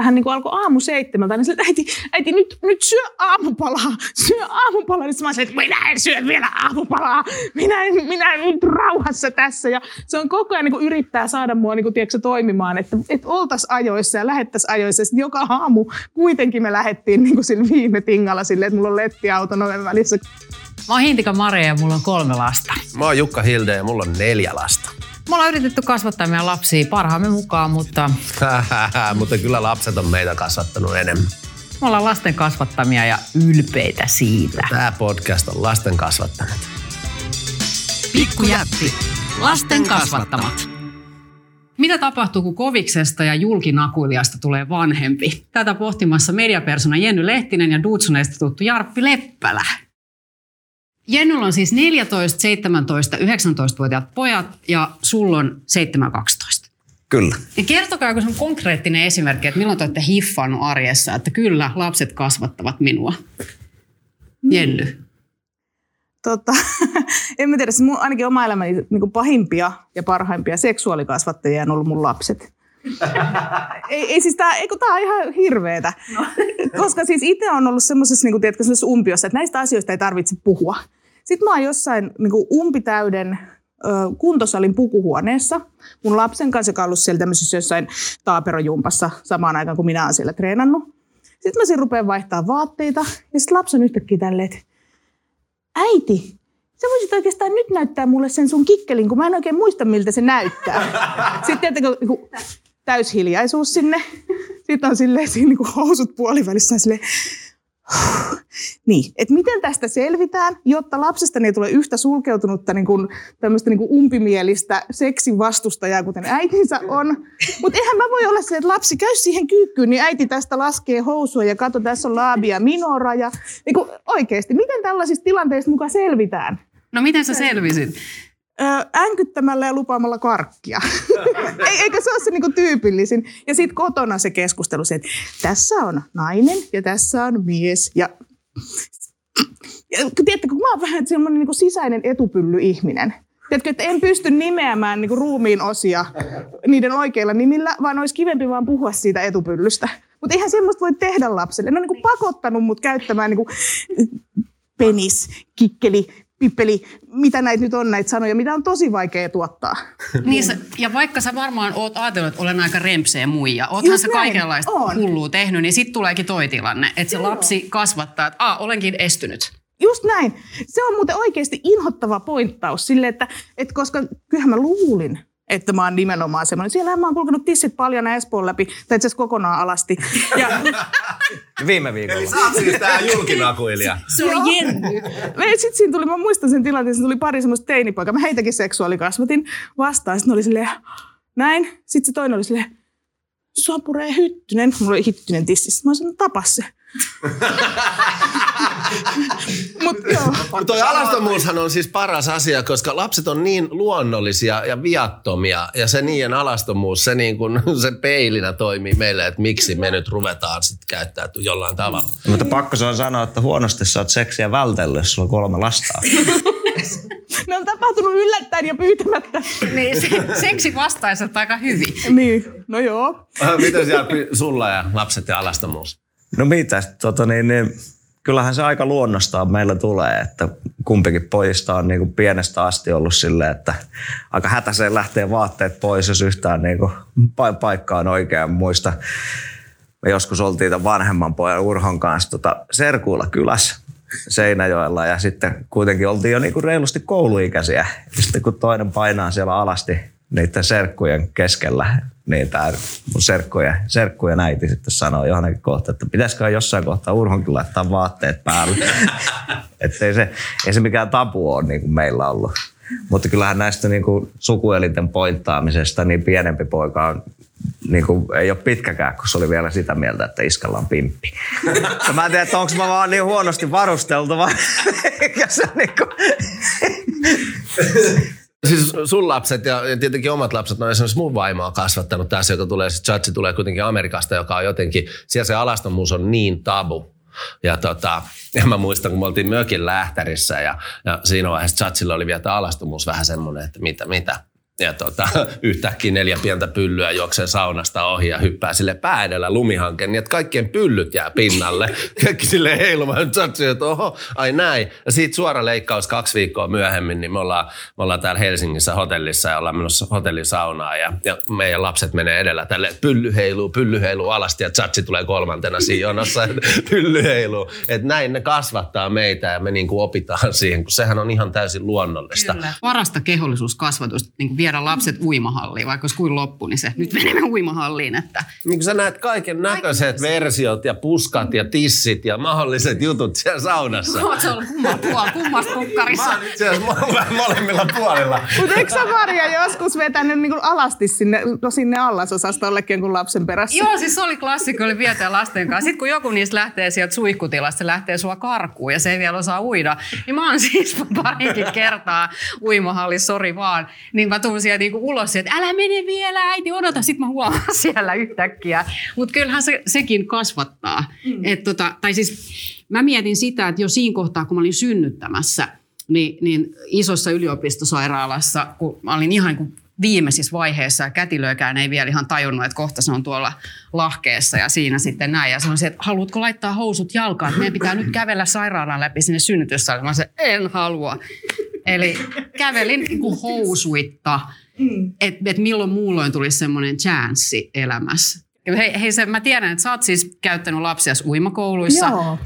vähän niin kuin alkoi aamu seitsemältä, niin sille, äiti, äiti nyt, nyt syö aamupalaa, syö aamupalaa. Niin mä sanoin, että minä en syö vielä aamupalaa, minä en, minä en nyt rauhassa tässä. Ja se on koko ajan niin kuin yrittää saada mua niin kuin, tiedätkö, toimimaan, että, että oltaisiin ajoissa ja lähettäisiin ajoissa. Sitten joka aamu kuitenkin me lähdettiin niin kuin sillä viime tingalla silleen, että mulla on lettiauto noin välissä. Mä oon Hintika Mare ja mulla on kolme lasta. Mä oon Jukka Hilde ja mulla on neljä lasta. Me ollaan yritetty kasvattaa meidän lapsia parhaamme mukaan, mutta Mutta kyllä lapset on meitä kasvattanut enemmän. me ollaan lasten kasvattamia ja ylpeitä siitä. Tämä podcast on lasten kasvattanut. Pikkujätti. Lasten kasvattamat. Mitä tapahtuu, kun koviksesta ja julkinakuilijasta tulee vanhempi? Tätä pohtimassa mediapersona Jenny Lehtinen ja Dudsoneista tuttu Jarppi Leppälä. Jennyllä on siis 14, 17, 19-vuotiaat pojat ja sulla on 7, 12. Kyllä. Ja kertokaa joku semmoinen konkreettinen esimerkki, että milloin te olette hiffannut arjessa, että kyllä, lapset kasvattavat minua. Jenny. Tota, en mä tiedä, se mun, ainakin oma elämäni niin kuin pahimpia ja parhaimpia seksuaalikasvattajia on ollut mun lapset. ei, ei siis tää, ei, kun tää on ihan hirveetä. No. Koska siis itse on ollut semmoisessa, niin kuin, tiedätkö, semmoisessa umpiossa, että näistä asioista ei tarvitse puhua. Sitten mä oon jossain niin kuin umpitäyden kuntosalin pukuhuoneessa mun lapsen kanssa, joka on ollut siellä tämmöisessä jossain taaperojumpassa samaan aikaan, kun minä olen siellä treenannut. Sitten mä siinä rupean vaihtaa vaatteita ja sitten lapsi on yhtäkkiä tälleen, että äiti, sä voisit oikeastaan nyt näyttää mulle sen sun kikkelin, kun mä en oikein muista, miltä se näyttää. Sitten tietenkin niin täyshiljaisuus sinne. Sitten on silleen siinä niin kuin housut puolivälissä silleen, niin, että miten tästä selvitään, jotta lapsesta ei tule yhtä sulkeutunutta niin kuin, tämmöistä niin kuin umpimielistä seksin vastustajaa, kuten äitinsä on. Mutta eihän mä voi olla se, että lapsi käy siihen kyykkyyn, niin äiti tästä laskee housua ja kato, tässä on laabia minora. Ja, niin kuin, oikeasti, miten tällaisista tilanteista mukaan selvitään? No miten sä selvisit? Ö, änkyttämällä ja lupaamalla karkkia. Ei, eikö se ole se niinku tyypillisin? Ja sitten kotona se keskustelu, se, että tässä on nainen ja tässä on mies. Ja, ja tiedätkö, kun mä oon vähän semmoinen niinku sisäinen etupylly-ihminen. Tiedätkö, että en pysty nimeämään niinku ruumiin osia niiden oikeilla nimillä, vaan olisi kivempi vaan puhua siitä etupyllystä. Mutta eihän semmoista voi tehdä lapselle. Ne on niinku pakottanut mut käyttämään niinku penis, kikkeli, pippeli, mitä näitä nyt on näitä sanoja, mitä on tosi vaikea tuottaa. Niin sä, ja vaikka sä varmaan oot ajatellut, että olen aika rempseä muija, oothan Just sä näin, kaikenlaista on. hullua tehnyt, niin sitten tuleekin toi tilanne, että se lapsi kasvattaa, että Aa, olenkin estynyt. Just näin. Se on muuten oikeasti inhottava pointtaus sille, että, että koska kyllähän mä luulin, että mä oon nimenomaan semmoinen. Siellähän mä oon kulkenut tissit paljon Espoon läpi, tai itse asiassa kokonaan alasti. Ja Viime viikolla. Sä oot siis tää julkinakuilija. Se oli Jenny. sitten siinä tuli, mä muistan sen tilanteen, siinä tuli pari semmoista teinipoikaa. Mä heitäkin seksuaalikasvatin vastaan. Sitten ne oli silleen, näin. Sitten se toinen oli silleen, sua puree hyttynen. Mulla oli hyttynen tississä. Mä sanoin, tapa se. Mutta toi alastomuushan on siis paras asia, koska lapset on niin luonnollisia ja viattomia. Ja se niiden alastomuus, se, niin kun, se peilinä toimii meille, että miksi me nyt ruvetaan sitten käyttäytyä jollain tavalla. Mutta pakko se on sanoa, että huonosti sä oot seksiä vältellyt, jos sulla on kolme lasta. Ne on tapahtunut yllättäen ja pyytämättä. Niin, se, seksi vastaiset aika hyvin. Niin, no joo. Miten siellä sulla ja lapset ja alastomuus? No mitä, tota niin, niin, kyllähän se aika luonnostaan meillä tulee, että kumpikin pojista on niin kuin pienestä asti ollut silleen, että aika hätäiseen lähtee vaatteet pois, jos yhtään niin kuin pa- paikka on oikein muista. Me joskus oltiin tämän vanhemman pojan Urhon kanssa tota Serkuilla kylässä Seinäjoella ja sitten kuitenkin oltiin jo niin kuin reilusti kouluikäisiä. Sitten kun toinen painaa siellä alasti niiden serkkujen keskellä, niin tämä mun serkkujen, serkkujen äiti sitten sanoi johonkin kohta, että pitäisikö jossain kohtaa Urhonkin laittaa vaatteet päälle. että ei se, ei se mikään tabu ole niin kuin meillä ollut. Mutta kyllähän näistä niin kuin sukuelinten pointtaamisesta niin pienempi poika on niin kuin, ei ole pitkäkään, kun se oli vielä sitä mieltä, että iskalla on pimppi. Ja mä en tiedä, että onko mä vaan niin huonosti varusteltu vai eikä se niin kuin... Siis sun lapset ja tietenkin omat lapset, no esimerkiksi mun vaimo on kasvattanut tässä, joka tulee, siis Chachi tulee kuitenkin Amerikasta, joka on jotenkin, siellä se alastomuus on niin tabu. Ja, tota, ja mä muistan, kun me oltiin mökin lähtärissä ja, ja siinä vaiheessa Chatsilla oli vielä alastomuus vähän semmoinen, että mitä, mitä. Ja tota, yhtäkkiä neljä pientä pyllyä juoksee saunasta ohi ja hyppää sille pää edellä lumihanke, niin että kaikkien pyllyt jää pinnalle. Kaikki sille heilumaan, että oho, ai näin. Ja siitä suora leikkaus kaksi viikkoa myöhemmin, niin me ollaan, me ollaan täällä Helsingissä hotellissa ja ollaan menossa hotellisaunaa ja, ja meidän lapset menee edellä tälle, että pylly heiluu, pylly heiluu alasti ja Tsatsi tulee kolmantena siinä jonossa, että pylly heiluu. Että näin ne kasvattaa meitä ja me niin kuin opitaan siihen, kun sehän on ihan täysin luonnollista. Kyllä. Parasta kehollisuuskasvatusta niin viedä lapset uimahalliin, vaikka olisi kuin loppu, niin se nyt menemme uimahalliin. Että. Niin kun sä näet kaiken näköiset versiot ja puskat ja tissit ja mahdolliset jutut siellä saunassa. Oot ollut kummalla puolella, kummassa pukkarissa. Mä oon itse asiassa molemmilla puolilla. Mutta eikö sä Maria joskus vetänyt niinku alasti sinne, no sinne allasosastollekin jonkun lapsen perässä? Joo, siis se oli klassikko, oli vietä lasten kanssa. Sitten kun joku niistä lähtee sieltä suihkutilasta, se lähtee sua karkuun ja se ei vielä osaa uida. Niin mä oon siis parinkin kertaa uimahallissa, sori vaan. Niin mä tuun sieltä niinku ulos, että älä mene vielä äiti, odota. Sitten mä huomaan siellä yhtäkkiä. Mutta kyllähän se, sekin kasvattaa. Mm. Et tota, tai siis mä mietin sitä, että jo siinä kohtaa, kun mä olin synnyttämässä, niin, niin isossa yliopistosairaalassa, kun mä olin ihan kuin viimeisissä vaiheissa ja kätilöikään ei vielä ihan tajunnut, että kohta se on tuolla lahkeessa ja siinä sitten näin. Ja sanoin, että haluatko laittaa housut jalkaan, että meidän pitää nyt kävellä sairaalan läpi sinne synnytyssalille. Mä sanoin, en halua. Eli kävelin niin kuin housuitta, että et milloin muulloin tulisi semmoinen chanssi elämässä. Hei, hei se, mä tiedän, että sä oot siis käyttänyt lapsia uimakouluissa. Joo.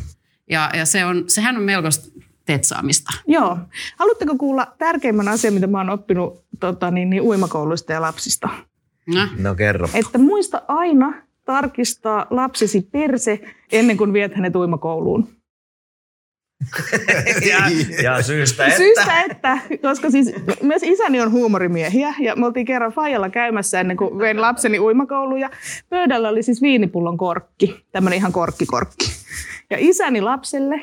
Ja, ja se on, sehän on melkoista tetsaamista. Joo. Haluatteko kuulla tärkeimmän asian, mitä mä oon oppinut tota, niin, niin uimakouluista ja lapsista? No. No kerro. Että muista aina tarkistaa lapsesi perse ennen kuin viet hänet uimakouluun. Ja, ja syystä, että. Syystä, että, koska siis myös isäni on huumorimiehiä ja me oltiin kerran Fajalla käymässä ennen kuin vein lapseni uimakouluun ja pöydällä oli siis viinipullon korkki, tämmöinen ihan korkkikorkki. Ja isäni lapselle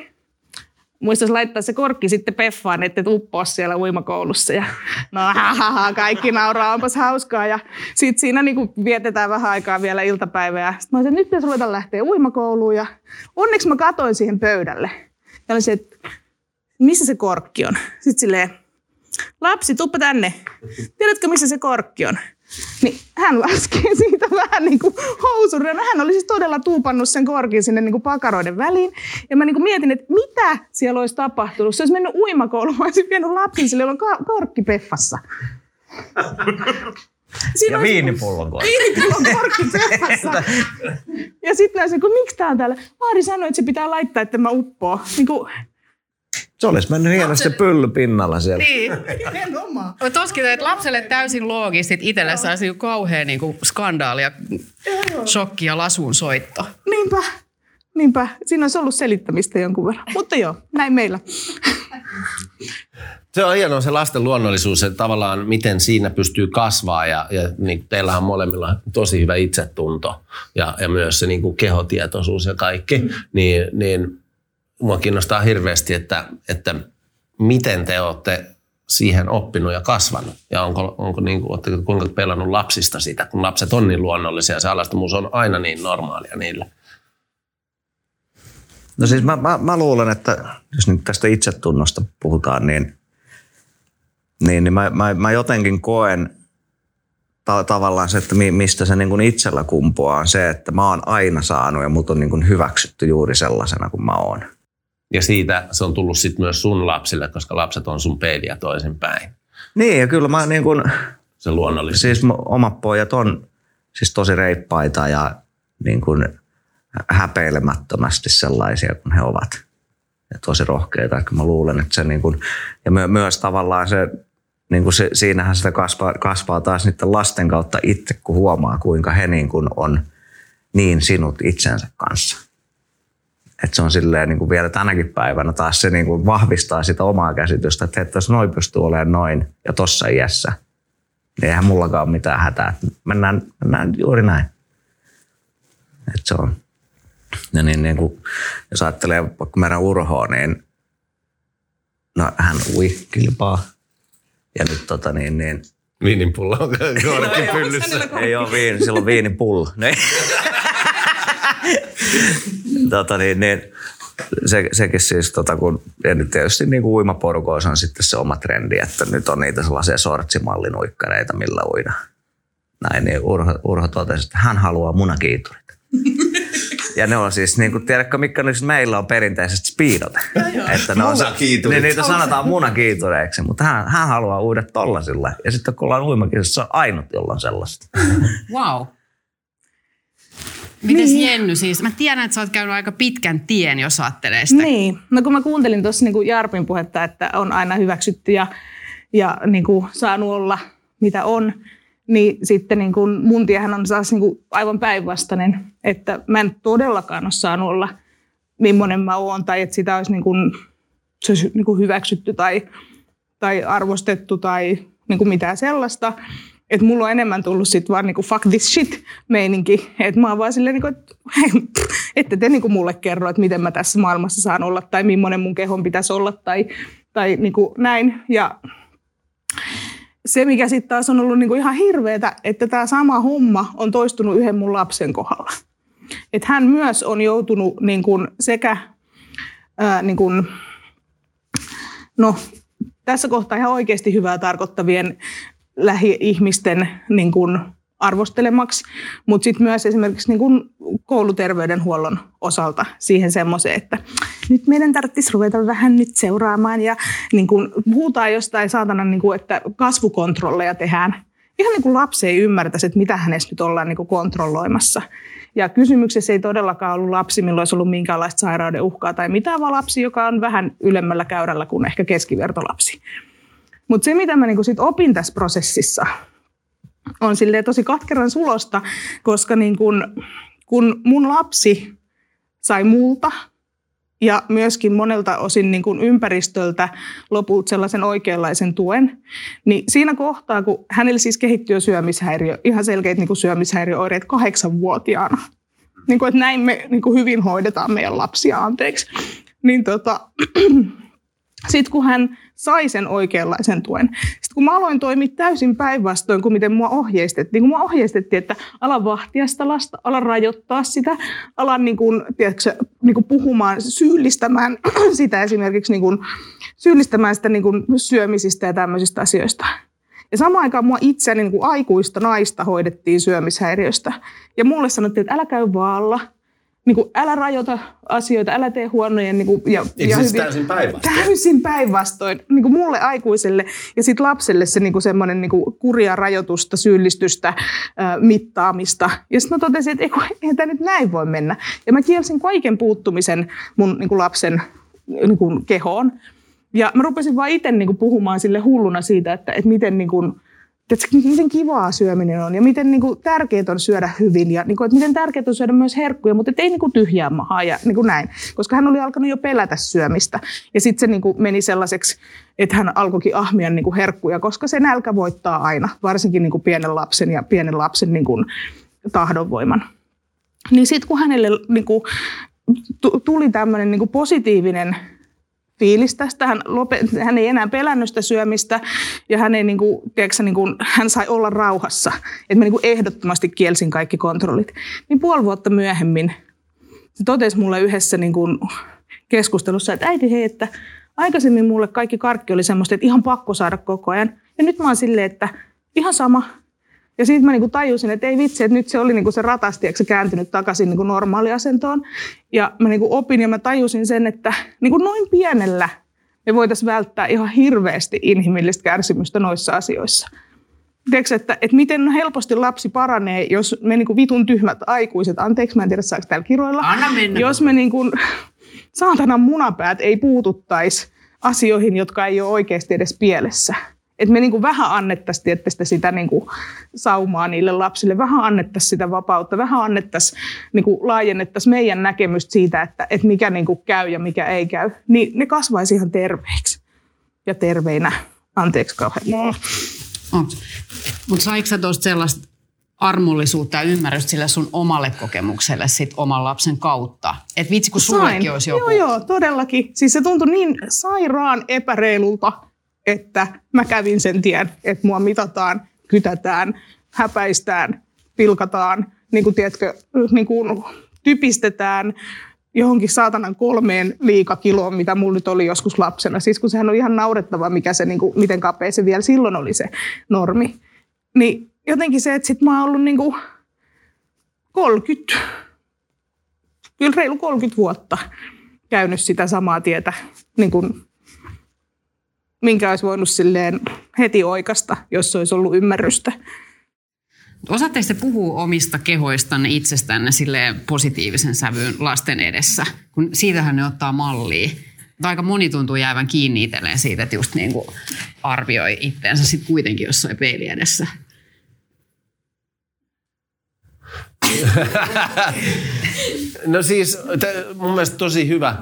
muistaisi laittaa se korkki sitten peffaan, että et uppoa siellä uimakoulussa. Ja no hahaha, kaikki nauraa, onpas hauskaa. Ja sitten siinä niinku vietetään vähän aikaa vielä iltapäivää. Sitten mä olisin, että nyt pitäisi ruveta lähteä uimakouluun. Ja onneksi mä katoin siihen pöydälle. Ja olisin, että missä se korkki on? Sitten silleen, lapsi, tuppa tänne. Tiedätkö, missä se korkki on? Niin hän laskee siitä vähän niin kuin housun. Hän oli siis todella tuupannut sen korkin sinne niin kuin pakaroiden väliin. Ja mä niin kuin mietin, että mitä siellä olisi tapahtunut. Se olisi mennyt uimakouluun, mä olisin vienyt lapsen sille, jolla on korkki peffassa. Siinä Ja olisi- viinipullon korkki. Viinipullon korkki. Ja sitten näin, kun miksi tää on täällä? Maari sanoi, että se pitää laittaa, että mä uppoo. Niin kuin, Se olisi mennyt hienosti se pylly pinnalla siellä. Niin. nimenomaan. Mutta toskin, että lapselle täysin loogisesti itselle saisi niinku kauhean niinku skandaali ja shokki ja lasun soitto. Niinpä. Niinpä. Siinä olisi ollut selittämistä jonkun verran. Mutta joo, näin meillä. Se on hienoa se lasten luonnollisuus, että tavallaan miten siinä pystyy kasvaa ja, ja niin teillähän on molemmilla tosi hyvä itsetunto ja, ja myös se niin kuin kehotietoisuus ja kaikki, mm. niin, niin mua kiinnostaa hirveästi, että, että miten te olette siihen oppinut ja kasvanut ja onko, onko niin kuin, oletteko kuinka pelannut lapsista sitä, kun lapset on niin luonnollisia ja se alastomuus on aina niin normaalia niillä. No siis mä, mä, mä luulen, että jos nyt tästä itsetunnosta puhutaan, niin, niin, niin mä, mä, mä jotenkin koen ta- tavallaan se, että mi, mistä se niin kuin itsellä kumpuaa, on se, että mä oon aina saanut ja mut on niin kuin hyväksytty juuri sellaisena kuin mä oon. Ja siitä se on tullut sitten myös sun lapsille, koska lapset on sun peiliä toisinpäin. Niin ja kyllä mä niin kuin, Se luonnollisuus. siis omat pojat on siis tosi reippaita ja niin kuin häpeilemättömästi sellaisia kuin he ovat. Ja tosi rohkeita. Ehkä mä luulen, että se niin kuin, ja my, myös tavallaan se, niin kuin se, siinähän sitä kasvaa, kasvaa taas niiden lasten kautta itse, kun huomaa, kuinka he niin kuin on niin sinut itsensä kanssa. Että se on silleen niin kuin vielä tänäkin päivänä taas se niin kuin vahvistaa sitä omaa käsitystä, että, että jos noin pystyy olemaan noin ja tossa iässä, niin eihän mullakaan ole mitään hätää. Mennään, mennään juuri näin. Et se on. Ja niin, niin kuin, jos ajattelee vaikka meidän Urhoa, niin no, hän ui kilpaa. Ja nyt tota niin, niin Viininpulla on korkkipyllyssä. ei ole viini, sillä on viinipullo. Niin. tota niin, niin, se, sekin siis, tota, kun, ja nyt tietysti niin kuin uimaporukoissa on sitten se oma trendi, että nyt on niitä sellaisia sortsimallinuikkareita, millä uida. Näin, niin Urho, Urho totesi, että hän haluaa munakiiturit. Ja ne on siis, niin kuin, tiedätkö, mikä nyt meillä on perinteisesti speedot. että ne on, niin niitä sanotaan munakiitureiksi, mutta hän, hän haluaa uida tollasille. Ja sitten kun ollaan uimakisassa, se on ainut, jolla on sellaista. Wow. Miten niin. Jenny siis? Mä tiedän, että sä oot käynyt aika pitkän tien, jos ajattelee sitä. Niin. No kun mä kuuntelin tuossa niin Jarpin puhetta, että on aina hyväksytty ja, ja niin kuin saanut olla mitä on, niin sitten niin kuin mun tiehän on taas niin kuin aivan päinvastainen, että mä en todellakaan ole saanut olla millainen mä oon tai että sitä olisi, niin kuin, se olisi niin kuin hyväksytty tai, tai arvostettu tai niin kuin mitään sellaista. Että mulla on enemmän tullut sit vaan niinku fuck this shit meininki. Että mä oon vaan silleen, niinku, että ette te niinku mulle kerro, että miten mä tässä maailmassa saan olla tai millainen mun kehon pitäisi olla tai, tai niinku näin. Ja se, mikä sitten taas on ollut niinku ihan hirveetä, että tämä sama homma on toistunut yhden mun lapsen kohdalla. Että hän myös on joutunut niinku sekä ää, niinku, no, tässä kohtaa ihan oikeasti hyvää tarkoittavien lähi-ihmisten niin kuin arvostelemaksi, mutta sitten myös esimerkiksi niin kuin kouluterveydenhuollon osalta siihen semmoiseen, että nyt meidän tarvitsisi ruveta vähän nyt seuraamaan ja niin kuin puhutaan jostain saatana, niin kuin, että kasvukontrolleja tehdään. Ihan niin kuin lapsi ei ymmärtäisi, että mitä hänestä nyt ollaan niin kuin kontrolloimassa. Ja kysymyksessä ei todellakaan ollut lapsi, millä olisi ollut minkäänlaista sairauden uhkaa tai mitään, vaan lapsi, joka on vähän ylemmällä käyrällä kuin ehkä keskivertolapsi. Mutta se, mitä mä niinku sit opin tässä prosessissa, on tosi katkeran sulosta, koska niin kun, kun mun lapsi sai multa ja myöskin monelta osin niin kuin ympäristöltä lopulta sellaisen oikeanlaisen tuen, niin siinä kohtaa, kun hänellä siis kehittyy syömishäiriö, ihan selkeät niin syömishäiriöoireet kahdeksanvuotiaana, niin kuin, että näin me niin hyvin hoidetaan meidän lapsia, anteeksi, niin tota, sitten kun hän sai sen oikeanlaisen tuen. Sitten kun mä aloin toimia täysin päinvastoin kuin miten mua ohjeistettiin, kun mua ohjeistettiin, että ala vahtia sitä lasta, ala rajoittaa sitä, ala niin kuin, tiedätkö, niin kuin puhumaan, syyllistämään sitä esimerkiksi niin kuin, syyllistämään sitä niin kuin syömisistä ja tämmöisistä asioista. Ja samaan aikaan mua itseäni niin kuin aikuista naista hoidettiin syömishäiriöstä. Ja mulle sanottiin, että älä käy vaalla, niin kuin, älä rajoita asioita, älä tee huonoja. Niin kuin, ja, Eikö ja siis hyvin, täysin päinvastoin? Täysin päinvastoin. Niin kuin mulle aikuiselle ja sitten lapselle se niin kuin semmoinen niin kuin kuria rajoitusta, syyllistystä, äh, mittaamista. Ja sitten mä totesin, että eihän tämä nyt näin voi mennä. Ja mä kielsin kaiken puuttumisen mun niin kuin lapsen niin kuin kehoon. Ja mä rupesin vaan itse niin kuin puhumaan sille hulluna siitä, että, että miten... Niin kuin, miten kivaa syöminen on ja miten niin kuin, tärkeää on syödä hyvin ja niin kuin, että miten tärkeää on syödä myös herkkuja, mutta ei niin kuin, tyhjää mahaa ja niin kuin näin. Koska hän oli alkanut jo pelätä syömistä ja sitten se niin kuin, meni sellaiseksi, että hän alkoikin ahmia niin kuin, herkkuja, koska se nälkä voittaa aina, varsinkin niin kuin, pienen lapsen ja pienen lapsen niin kuin, tahdonvoiman. Niin sitten kun hänelle niin kuin, tuli tämmöinen niin positiivinen fiilis tästä. Hän, lopet, hän ei enää pelännyt sitä syömistä ja hän, ei, niin kuin, tiedätkö, niin kuin, hän sai olla rauhassa. Että mä niin kuin ehdottomasti kielsin kaikki kontrollit. Niin puoli vuotta myöhemmin se totesi mulle yhdessä niin kuin keskustelussa, että äiti hei, että aikaisemmin mulle kaikki karkki oli semmoista, että ihan pakko saada koko ajan. Ja nyt mä oon silleen, että ihan sama, ja sitten mä niinku tajusin, että ei vitsi, että nyt se oli niinku se ratasti, se kääntynyt takaisin niinku normaaliasentoon. Ja mä niinku opin ja mä tajusin sen, että niinku noin pienellä me voitaisiin välttää ihan hirveästi inhimillistä kärsimystä noissa asioissa. Tiedätkö, että, että miten helposti lapsi paranee, jos me niinku vitun tyhmät aikuiset, anteeksi mä en tiedä saako täällä kiroilla, Anna mennä. jos me niinku, saatanan munapäät ei puututtaisi asioihin, jotka ei ole oikeasti edes pielessä että me niin kuin vähän annettaisiin sitä, sitä niin kuin saumaa niille lapsille, vähän annettaisiin sitä vapautta, vähän annettaisiin, niin kuin laajennettaisiin meidän näkemystä siitä, että, että mikä niin kuin käy ja mikä ei käy, niin ne kasvaisi ihan terveiksi ja terveinä. Anteeksi kauhean. Mutta saiko sä tuosta sellaista armollisuutta ja ymmärrystä sille sun omalle kokemukselle sit oman lapsen kautta? Et vitsi, kun sullekin olisi joku. Joo, joo, todellakin. Siis se tuntui niin sairaan epäreilulta että mä kävin sen tien, että mua mitataan, kytätään, häpäistään, pilkataan, niin kuin, tiedätkö, niin kuin typistetään, johonkin saatanan kolmeen liikakiloon, mitä mulla nyt oli joskus lapsena. Siis kun sehän on ihan naurettava, mikä se, niin kuin, miten kapea se vielä silloin oli se normi. Niin jotenkin se, että sit mä oon ollut niin kuin 30, kyllä reilu 30 vuotta käynyt sitä samaa tietä, niin kuin, minkä olisi voinut silleen heti oikasta, jos olisi ollut ymmärrystä. Osaatteko te puhua omista kehoistanne itsestänne sille positiivisen sävyyn lasten edessä? Kun siitähän ne ottaa mallia. Aika moni tuntuu jäävän kiinni itselleen siitä, että just niin kuin arvioi itteensä sitten kuitenkin jossain peili edessä. No siis mun mielestä tosi hyvä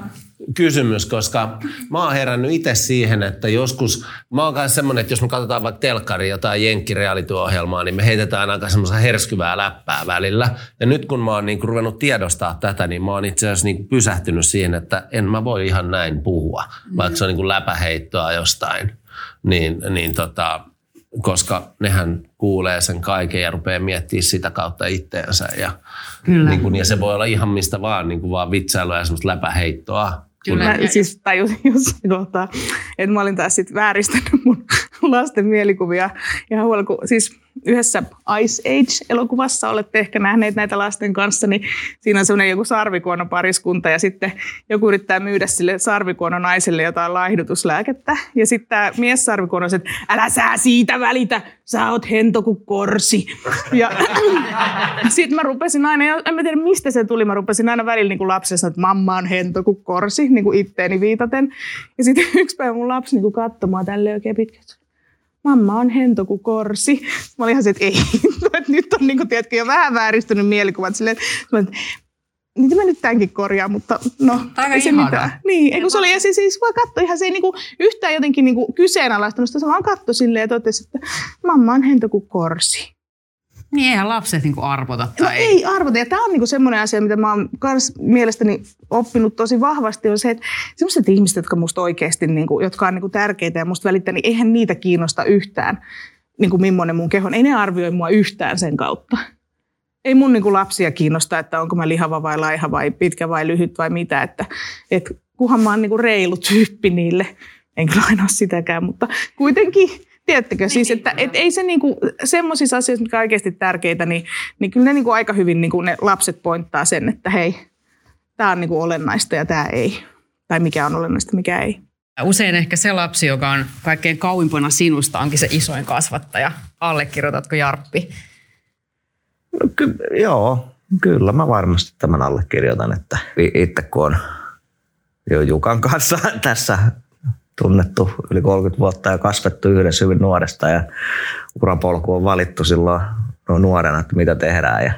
kysymys, koska mä oon herännyt itse siihen, että joskus, mä oon kanssa semmonen, että jos me katsotaan vaikka telkkari jotain jenkkireality-ohjelmaa, niin me heitetään aika semmoista herskyvää läppää välillä. Ja nyt kun mä oon niinku ruvennut tiedostaa tätä, niin mä oon itse asiassa niinku pysähtynyt siihen, että en mä voi ihan näin puhua, vaikka se on niinku läpäheittoa jostain. Niin, niin tota, koska nehän kuulee sen kaiken ja rupeaa miettimään sitä kautta itteensä. Ja, Kyllä. Niin kun, ja se voi olla ihan mistä vaan, niin kuin vaan vitsailuja ja semmoista läpäheittoa. Kyllä. Mä siis tajusin jossain kohtaa, että mä olin taas sit vääristänyt mun lasten mielikuvia ihan huolella, kun siis yhdessä Ice Age-elokuvassa olette ehkä nähneet näitä lasten kanssa, niin siinä on semmoinen joku sarvikuono pariskunta ja sitten joku yrittää myydä sille sarvikuono naiselle jotain laihdutuslääkettä. Ja sitten tämä mies sarvikuono on, että älä sä siitä välitä, sä oot hento kuin korsi. Ja sitten mä rupesin aina, en mä tiedä mistä se tuli, mä rupesin aina välillä niin kuin lapsessa, että mamma on hento kuin korsi, niin kuin itteeni viitaten. Ja sitten yksi päivä mun lapsi niin katsomaan tälleen oikein pitkään mamma on hento kuin korsi. Mä olin ihan se, että ei, että nyt on niin kuin, tiedätkö, jo vähän vääristynyt mielikuvat. Silleen, että niitä mä nyt tämänkin korjaan, mutta no, Aika ei se ihana. mitään. Niin, ei kun se oli, ja siis, siis vaan katto ihan se ei niinku yhtään jotenkin niinku kyseenalaistanut sitä, se vaan katto silleen ja totesi, että mamma on hento kuin korsi. Niin eihän lapset niinku arvota No tai ei arvota. Ja tämä on niinku semmoinen asia, mitä mä oon kans mielestäni oppinut tosi vahvasti, on se, että semmoiset ihmiset, jotka musta oikeasti, niinku, jotka on niinku tärkeitä ja musta välittää, niin eihän niitä kiinnosta yhtään, niinku millainen mun keho on. Ei ne arvioi mua yhtään sen kautta. Ei mun niinku lapsia kiinnosta, että onko mä lihava vai laiha vai pitkä vai lyhyt vai mitä. Että, et kunhan mä oon niinku reilu tyyppi niille. En kyllä aina ole sitäkään, mutta kuitenkin Tiedättekö siis, että et ei se niinku, semmoisissa asioissa, mitkä on oikeasti tärkeitä, niin, niin kyllä ne niinku aika hyvin niinku ne lapset pointtaa sen, että hei, tämä on niinku olennaista ja tämä ei. Tai mikä on olennaista, mikä ei. Usein ehkä se lapsi, joka on kaikkein kauimpana sinusta, onkin se isoin kasvattaja. Allekirjoitatko Jarppi? No, ky- joo, kyllä mä varmasti tämän allekirjoitan, että itse kun on jo Jukan kanssa tässä tunnettu yli 30 vuotta ja kasvettu yhdessä hyvin nuoresta ja urapolku on valittu silloin no nuorena, että mitä tehdään. Ja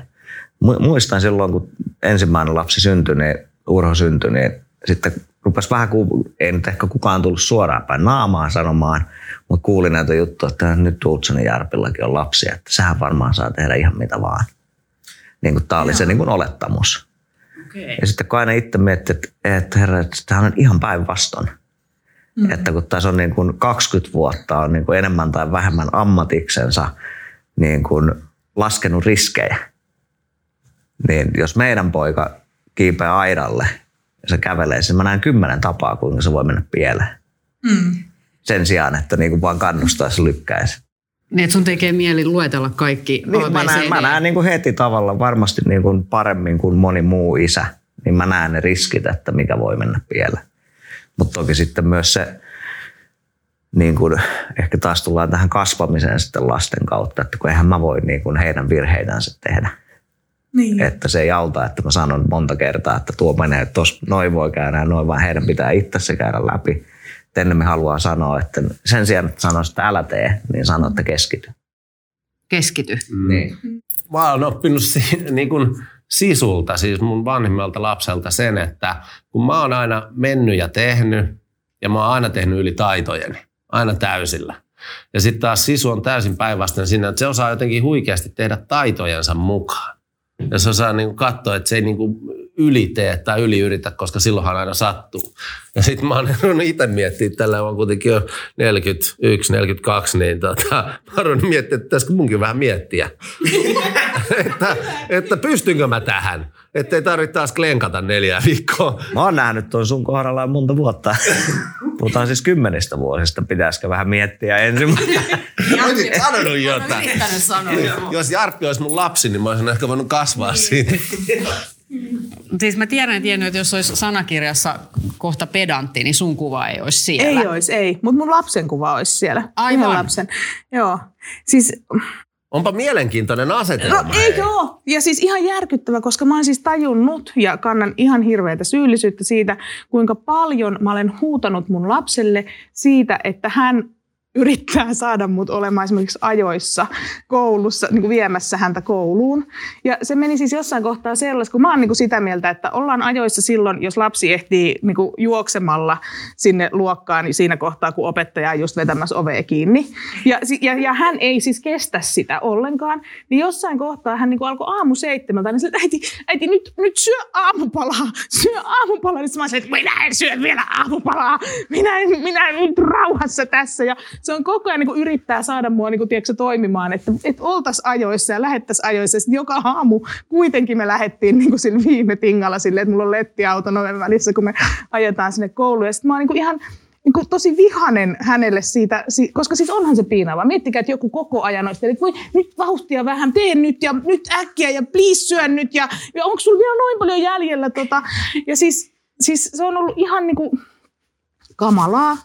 mu- muistan silloin, kun ensimmäinen lapsi syntyi, niin Urho syntyi, niin sitten rupesi vähän, ei nyt ehkä kukaan tullut suoraan päin naamaan sanomaan, mutta kuulin näitä juttuja, että nyt Tultsonin Jarpillakin on lapsia, että sehän varmaan saa tehdä ihan mitä vaan. Niin kuin tämä oli se niin kuin olettamus. Okay. Ja sitten kun aina itse miettii, että, että herra, että tämä on ihan päinvastoin. Mm. Että kun tässä on niin kuin 20 vuotta on niin kuin enemmän tai vähemmän ammatiksensa niin kuin laskenut riskejä, niin jos meidän poika kiipeää aidalle ja se kävelee, niin mä näen kymmenen tapaa, kuinka se voi mennä pieleen. Mm. Sen sijaan, että niin kuin vaan kannustaisi lykkäisi. Niin, että sun tekee mieli luetella kaikki Niin, mä näen, mä näen niin kuin heti tavalla varmasti niin kuin paremmin kuin moni muu isä, niin mä näen ne riskit, että mikä voi mennä pieleen. Mutta toki sitten myös se, niin kuin, ehkä taas tullaan tähän kasvamiseen sitten lasten kautta, että kun eihän mä voi niin kuin heidän virheitänsä tehdä. Niin. Että se ei auta, että mä sanon monta kertaa, että tuo menee, että tos, noin voi käydä ja noin, vaan heidän pitää itse se käydä läpi. Ennen me haluaa sanoa, että sen sijaan, että sanoisi, että älä tee, niin sano, että keskity. Keskity. Mm. Niin. Mä oon oppinut si- niin kuin sisulta, siis mun vanhimmalta lapselta sen, että kun mä oon aina mennyt ja tehnyt, ja mä oon aina tehnyt yli taitojeni, aina täysillä. Ja sitten taas sisu on täysin päinvastainen siinä, että se osaa jotenkin huikeasti tehdä taitojensa mukaan. Ja se osaa niin katsoa, että se ei niin ylitee tai yliyritä, koska silloinhan aina sattuu. Ja sitten mä oon ruvennut itse miettimään, tällä on kuitenkin jo 41, 42, niin tota, mä oon miettimään, että pitäisikö munkin vähän miettiä. että, että pystynkö mä tähän. Ettei tarvitse taas klenkata neljä viikkoa. Mä oon nähnyt tuon sun kohdalla monta vuotta. Puhutaan siis kymmenistä vuosista. Pitäisikö vähän miettiä ensin? Olisit sanonut jotain. Sanoa. Jos Jarppi olisi mun lapsi, niin mä olisin ehkä voinut kasvaa siitä. Siis mä tiedän, että, Jenny, että jos olisi sanakirjassa kohta pedantti, niin sun kuva ei olisi siellä. Ei olisi, ei. Mutta mun lapsen kuva olisi siellä. Aivan. Yhden lapsen. Joo. Siis, Onpa mielenkiintoinen asetelma. no hei. eikö oo? Ja siis ihan järkyttävä, koska mä oon siis tajunnut ja kannan ihan hirveätä syyllisyyttä siitä, kuinka paljon mä olen huutanut mun lapselle siitä, että hän yrittää saada mut olemaan esimerkiksi ajoissa koulussa, niin kuin viemässä häntä kouluun. Ja se meni siis jossain kohtaa sellaista, kun mä oon niin kuin sitä mieltä, että ollaan ajoissa silloin, jos lapsi ehtii niin kuin juoksemalla sinne luokkaan niin siinä kohtaa, kun opettaja on just vetämässä ovea kiinni. Ja, ja, ja hän ei siis kestä sitä ollenkaan. Niin jossain kohtaa hän niin kuin alkoi aamu seitsemältä, niin sille, äiti, äiti nyt, nyt syö aamupalaa, syö aamupalaa. Niin mä sanoin, että minä en syö vielä aamupalaa, minä en, minä en nyt rauhassa tässä. Ja se on koko ajan niin kuin yrittää saada mua niin kuin, tiedätkö, toimimaan, että, että oltaisiin ajoissa ja lähettäisiin ajoissa. Ja joka aamu kuitenkin me lähdettiin niin kuin viime tingalla silleen, että mulla on lettiauto oven välissä, kun me ajetaan sinne kouluun. Ja sitten mä oon niin kuin ihan niin kuin tosi vihanen hänelle siitä, si- koska siis onhan se piinaavaa. Miettikää, että joku koko ajan olisi, että voi nyt vauhtia vähän, tee nyt ja nyt äkkiä ja please syö nyt ja, ja onko sulla vielä noin paljon jäljellä. Tota. Ja siis, siis se on ollut ihan niin kuin kamalaa.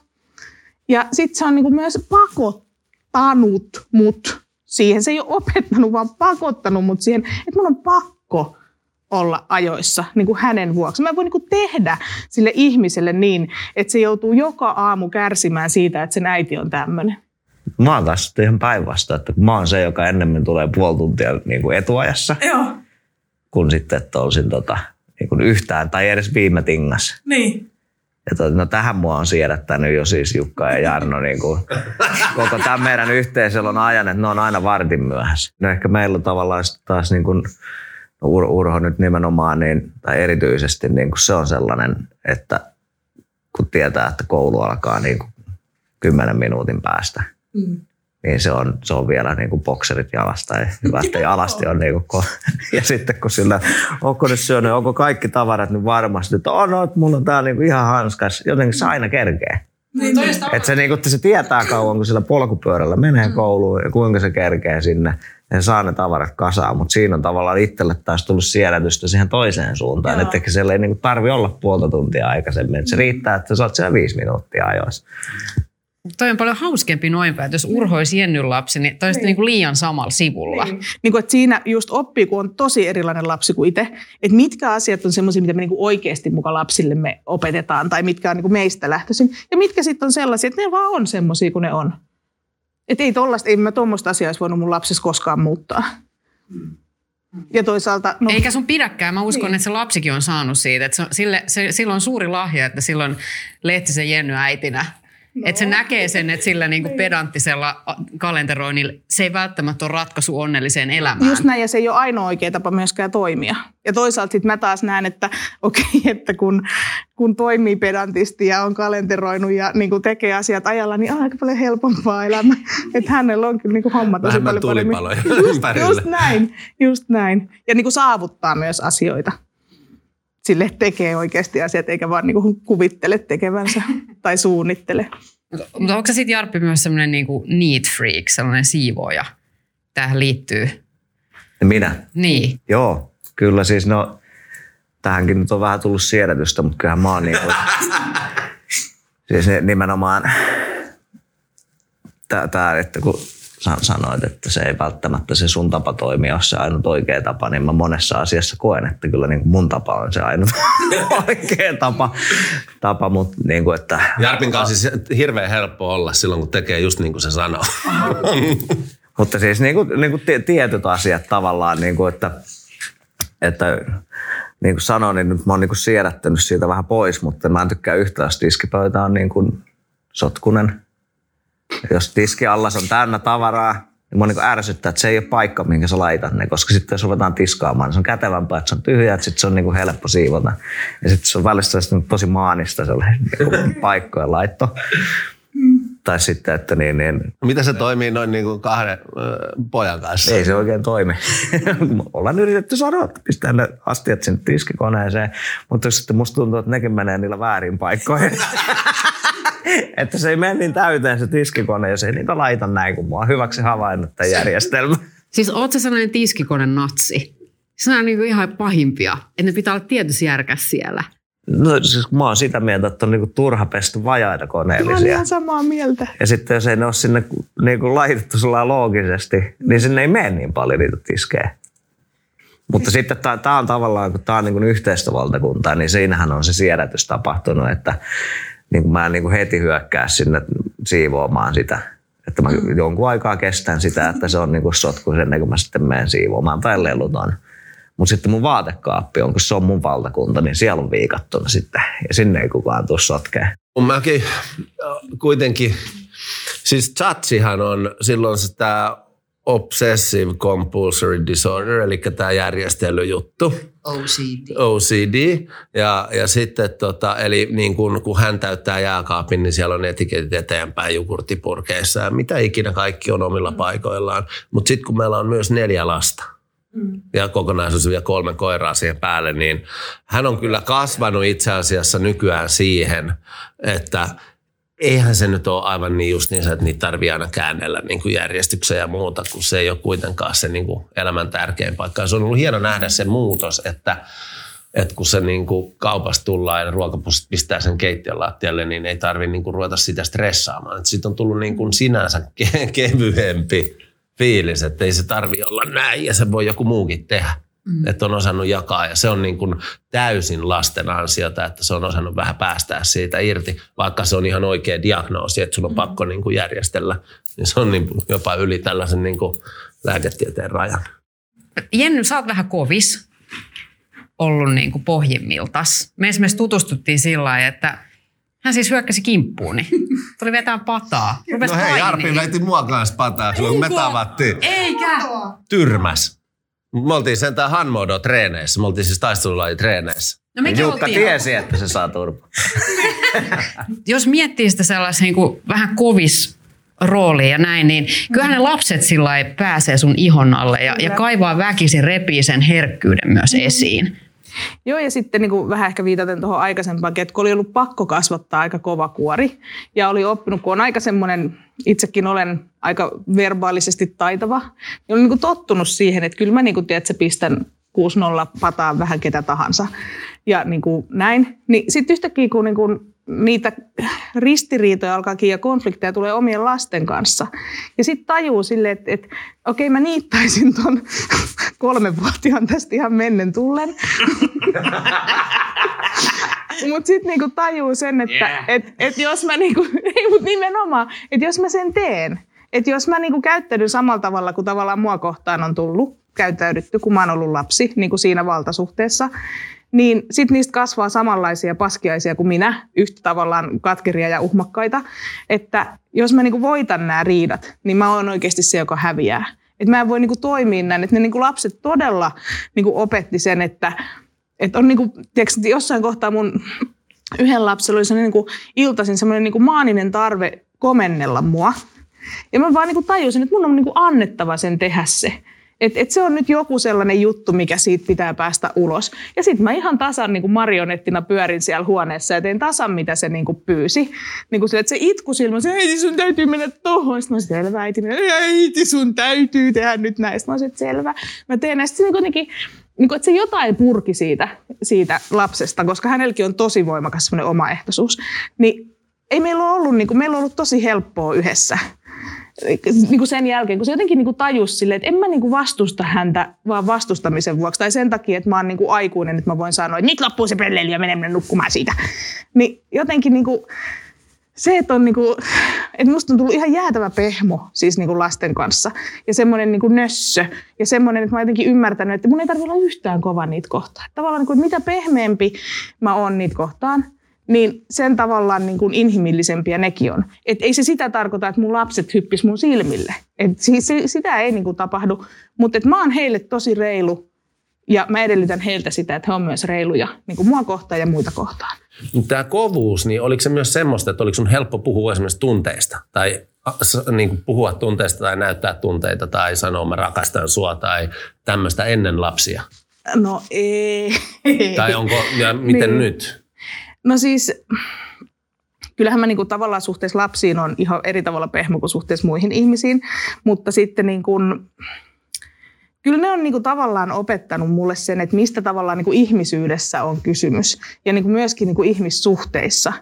Ja sitten se on niin kuin myös pakottanut mut siihen. Se ei ole opettanut, vaan pakottanut mut siihen, että mun on pakko olla ajoissa niin kuin hänen vuoksi. Mä en voi niin kuin tehdä sille ihmiselle niin, että se joutuu joka aamu kärsimään siitä, että sen äiti on tämmöinen. Mä oon taas ihan päinvastoin, että mä oon se, joka ennemmin tulee puoli tuntia niin kuin etuajassa, Joo, kun sitten, että olisin tota, niin kuin yhtään tai edes viime tingas. niin. To, no tähän mua on siedättänyt jo siis Jukka ja Jarno. Niin kuin, koko tämän meidän yhteisöllä on ajan, että ne on aina vartin myöhässä. No ehkä meillä on tavallaan taas niin kuin, Ur- Urho nyt nimenomaan, niin, tai erityisesti niin kuin se on sellainen, että kun tietää, että koulu alkaa niin kuin 10 minuutin päästä, Mm. Niin se on, se on vielä niin kuin bokserit jalasta. Ja hyvä, että jalasti on niin kuin, ja sitten kun sillä, onko nyt syönyt, onko kaikki tavarat nyt varmasti, että on, no, että mulla on tää niin kuin ihan hanskas, jotenkin se aina kerkee. Niin, Että se, niinku, se tietää kauan, kun sillä polkupyörällä menee kouluun ja kuinka se kerkee sinne. Ja saa ne tavarat kasaan, mutta siinä on tavallaan itselle taas tullut siedätystä siihen toiseen suuntaan. Että ehkä siellä ei niinku tarvi olla puolta tuntia aikaisemmin. Et se riittää, että sä oot siellä viisi minuuttia ajoissa. Toi on paljon hauskempi noin päin, jos Urho olisi Jennyn lapsi, niin toi olisi niin. kuin liian samalla sivulla. Niin. Niin kuin, että siinä just oppii, kun on tosi erilainen lapsi kuin itse, että mitkä asiat on semmoisia, mitä me niin kuin oikeasti muka lapsillemme opetetaan tai mitkä on niin kuin meistä lähtöisin. Ja mitkä sitten on sellaisia, että ne vaan on semmoisia kuin ne on. Että ei tollaista, ei mä tuommoista asiaa olisi voinut mun lapsessa koskaan muuttaa. Ja toisaalta... No, Eikä sun pidäkään. Mä uskon, niin. että se lapsikin on saanut siitä. Että se, sille, se, sillä on suuri lahja, että silloin Lehtisen Jenny äitinä. No. Että se näkee sen, että sillä niinku pedanttisella a- kalenteroinnilla se ei välttämättä ole ratkaisu onnelliseen elämään. Just näin, ja se ei ole ainoa oikea tapa myöskään toimia. Ja toisaalta sitten mä taas näen, että okei, että kun, kun toimii pedantisti ja on kalenteroinut ja niin kuin tekee asiat ajalla, niin on aika paljon helpompaa elämä. Että hänellä on kyllä niin kuin homma tosi Vähemmän paljon paremmin. tulipaloja Just, just näin, just näin. Ja niin kuin saavuttaa myös asioita. Sille tekee oikeasti asiat, eikä vaan niin kuin kuvittele tekevänsä tai suunnittele. Mutta onko se sitten Jarppi myös semmoinen niinku neat freak, sellainen siivooja? Tähän liittyy. Minä? Niin. Joo, kyllä siis no, tähänkin nyt on vähän tullut siedätystä, mutta kyllähän mä oon niin kuin, siis nimenomaan tämä, että kun sanoit, että se ei välttämättä se sun tapa toimia ole se ainut oikea tapa, niin mä monessa asiassa koen, että kyllä niin kuin mun tapa on se ainut oikea tapa, tapa mutta niin kuin, että Jarpin kanssa siis hirveän helppo olla silloin, kun tekee just niin kuin se sanoo. Mutta siis niin kuin, niin kuin tietyt asiat tavallaan, niin kuin, että, että niin kuin sanoin, niin nyt mä oon niin kuin siedättänyt siitä vähän pois, mutta mä en tykkää yhtään, jos tiskipöytä on niin kuin sotkunen. Jos tiskiallas on täynnä tavaraa, niin mä niin ärsyttää, että se ei ole paikka, minkä sä laitat ne, koska sitten jos ruvetaan tiskaamaan, niin se on kätevämpää, että se on tyhjä, että sitten se on niin kuin helppo siivota. Ja sitten se on välistä sitten tosi maanista sellainen niin paikkojen laitto. Tai sitten, että niin, niin Mitä se toimii noin niin kuin kahden pojan kanssa? ei se oikein toimi. Ollaan yritetty sanoa, että pistää ne astiat sinne tiskikoneeseen, mutta sitten musta tuntuu, että nekin menee niillä väärin paikkoihin. että se ei mene niin täyteen se tiskikone, jos ei niitä laita näin, kun mua on hyväksi havainnut tämä järjestelmä. Siis oot sä sellainen tiskikone natsi? Se on niin ihan pahimpia, että ne pitää olla tietysti järkäs siellä. No siis mä oon sitä mieltä, että on niinku turha pestä vajaita Mä oon koneellisia. ihan samaa mieltä. Ja sitten jos ei ne ole sinne niinku laitettu sillä loogisesti, niin sinne ei mene niin paljon niitä tiskejä. Mutta sitten tämä on tavallaan, kun tämä on niin yhteistä valtakuntaa, niin siinähän on se siedätys tapahtunut, että niin kuin mä en niin heti hyökkää sinne siivoamaan sitä. Että mä jonkun aikaa kestän sitä, että se on niin sotku ennen kuin mä sitten menen siivoamaan tai lelutan. Mutta sitten mun vaatekaappi on, kun se on mun valtakunta, niin siellä on viikattuna sitten. Ja sinne ei kukaan tuu sotkeen. Mäkin äh, kuitenkin, siis chatsihan on silloin se tämä obsessive compulsory disorder, eli tämä järjestelyjuttu. OCD. OCD. Ja, ja sitten, tota, eli niin kun, kun hän täyttää jääkaapin, niin siellä on etiketit eteenpäin jogurttipurkeissa ja mitä ikinä kaikki on omilla paikoillaan. Mutta sitten kun meillä on myös neljä lasta, ja kokonaisuus vielä kolme koiraa siihen päälle, niin hän on kyllä kasvanut itse asiassa nykyään siihen, että eihän se nyt ole aivan niin just niin, että niitä tarvii aina käännellä niin kuin järjestykseen ja muuta, kun se ei ole kuitenkaan se niin kuin elämän tärkein paikka. Ja se on ollut hieno nähdä se muutos, että, että kun se niin kuin kaupasta tullaan ja ruokapussit pistää sen keittiön lattialle, niin ei tarvitse niin kuin ruveta sitä stressaamaan. Siitä on tullut niin kuin sinänsä ke- kevyempi fiilis, että ei se tarvi olla näin ja se voi joku muukin tehdä. Mm. Että on osannut jakaa ja se on niin kuin täysin lasten ansiota, että se on osannut vähän päästää siitä irti, vaikka se on ihan oikea diagnoosi, että sun on pakko niin kuin järjestellä. Niin se on niin jopa yli tällaisen niin kuin lääketieteen rajan. Jenny, sä oot vähän kovis ollut niin kuin pohjimmiltas. Me esimerkiksi tutustuttiin sillä lailla, että hän siis hyökkäsi kimppuuni. Tuli vetää pataa. Rupes No hei. Jarppi veti mua kanssa pataa silloin, kun me tavattiin. Eikä! Tyrmäs. Me oltiin sentään Hanmodo treeneissä. Me oltiin siis taistelulaji treeneissä. No mekin Jukka oltiin, tiesi, että se saa turpaa. jos miettii sitä sellaisen niin kuin vähän kovis roolia ja näin, niin kyllähän ne lapset sillä pääsee sun ihon alle ja, ja kaivaa väkisin, repii sen herkkyyden myös esiin. Joo, ja sitten niin kuin vähän ehkä viitaten tuohon aikaisempaankin, että kun oli ollut pakko kasvattaa aika kova kuori, ja oli oppinut, kun on aika semmoinen, itsekin olen aika verbaalisesti taitava, niin olen niin kuin tottunut siihen, että kyllä mä niin kuin, tiedät, pistän 6-0 pataan vähän ketä tahansa. Ja niin kuin näin. Niin sitten yhtäkkiä, kun niin kuin niitä ristiriitoja alkaakin ja konflikteja tulee omien lasten kanssa. Ja sitten tajuu silleen, että, että okei mä niittaisin ton kolmevuotiaan tästä ihan mennen tullen. Mutta sitten niinku tajuu sen, että yeah. et, et jos mä niinku, ei mut nimenomaan, että jos mä sen teen, että jos mä niinku käyttäydyn samalla tavalla kuin tavallaan mua kohtaan on tullut käyttäydytty, kun mä oon ollut lapsi niin kuin siinä valtasuhteessa, niin sitten niistä kasvaa samanlaisia paskiaisia kuin minä, yhtä tavallaan katkeria ja uhmakkaita, että jos mä niinku voitan nämä riidat, niin mä oon oikeasti se, joka häviää. Että mä en voi niinku toimia näin, että ne niinku lapset todella niinku opetti sen, että, että on niinku, tiedätkö, jossain kohtaa mun yhden lapsella oli niinku iltaisin semmoinen niinku maaninen tarve komennella mua. Ja mä vaan niinku tajusin, että mun on niinku annettava sen tehdä se. Että et se on nyt joku sellainen juttu, mikä siitä pitää päästä ulos. Ja sitten mä ihan tasan niin kuin marionettina pyörin siellä huoneessa ja tein tasan, mitä se niin kuin pyysi. Niin kuin sille, että se itku silmä, se äiti sun täytyy mennä tohon. Sitten mä sanoin, selvä äiti, äiti sun täytyy tehdä nyt näistä. Mä sanoin, selvä. Mä teen näistä niin kuitenkin, niin kuin, että se jotain purki siitä, siitä lapsesta, koska hänelläkin on tosi voimakas semmoinen omaehtoisuus. Niin ei meillä ole ollut, niin kuin, meillä on ollut tosi helppoa yhdessä niin kuin sen jälkeen, kun se jotenkin niin kuin tajusi silleen, että en mä niin kuin vastusta häntä vaan vastustamisen vuoksi tai sen takia, että mä oon niin kuin aikuinen, että mä voin sanoa, että nyt loppuu se pelleili ja menemme nukkumaan siitä. Niin jotenkin niin kuin, se, että on niin kuin, että musta on tullut ihan jäätävä pehmo siis niin kuin lasten kanssa ja semmoinen niin kuin nössö ja semmoinen, että mä oon jotenkin ymmärtänyt, että mun ei tarvitse olla yhtään kova niitä kohtaan. Tavallaan niin kuin, että mitä pehmeämpi mä oon niitä kohtaan, niin sen tavallaan niin kuin inhimillisempiä nekin on. Et ei se sitä tarkoita, että mun lapset hyppis mun silmille. Et siis se, sitä ei niin kuin tapahdu, mutta mä oon heille tosi reilu Ja mä edellytän heiltä sitä, että he on myös reiluja niin kuin mua kohtaan ja muita kohtaan. Tämä kovuus, niin oliko se myös semmoista, että oliko sun helppo puhua esimerkiksi tunteista? Tai niin kuin puhua tunteista tai näyttää tunteita tai sanoa mä rakastan sua tai tämmöistä ennen lapsia? No ei. Tai onko, ja miten niin. nyt? No siis, kyllähän mä niin kuin tavallaan suhteessa lapsiin on ihan eri tavalla pehmo kuin suhteessa muihin ihmisiin, mutta sitten niin kyllä ne on niin kuin tavallaan opettanut mulle sen, että mistä tavallaan niin kuin ihmisyydessä on kysymys ja niin kuin myöskin niin kuin ihmissuhteissa.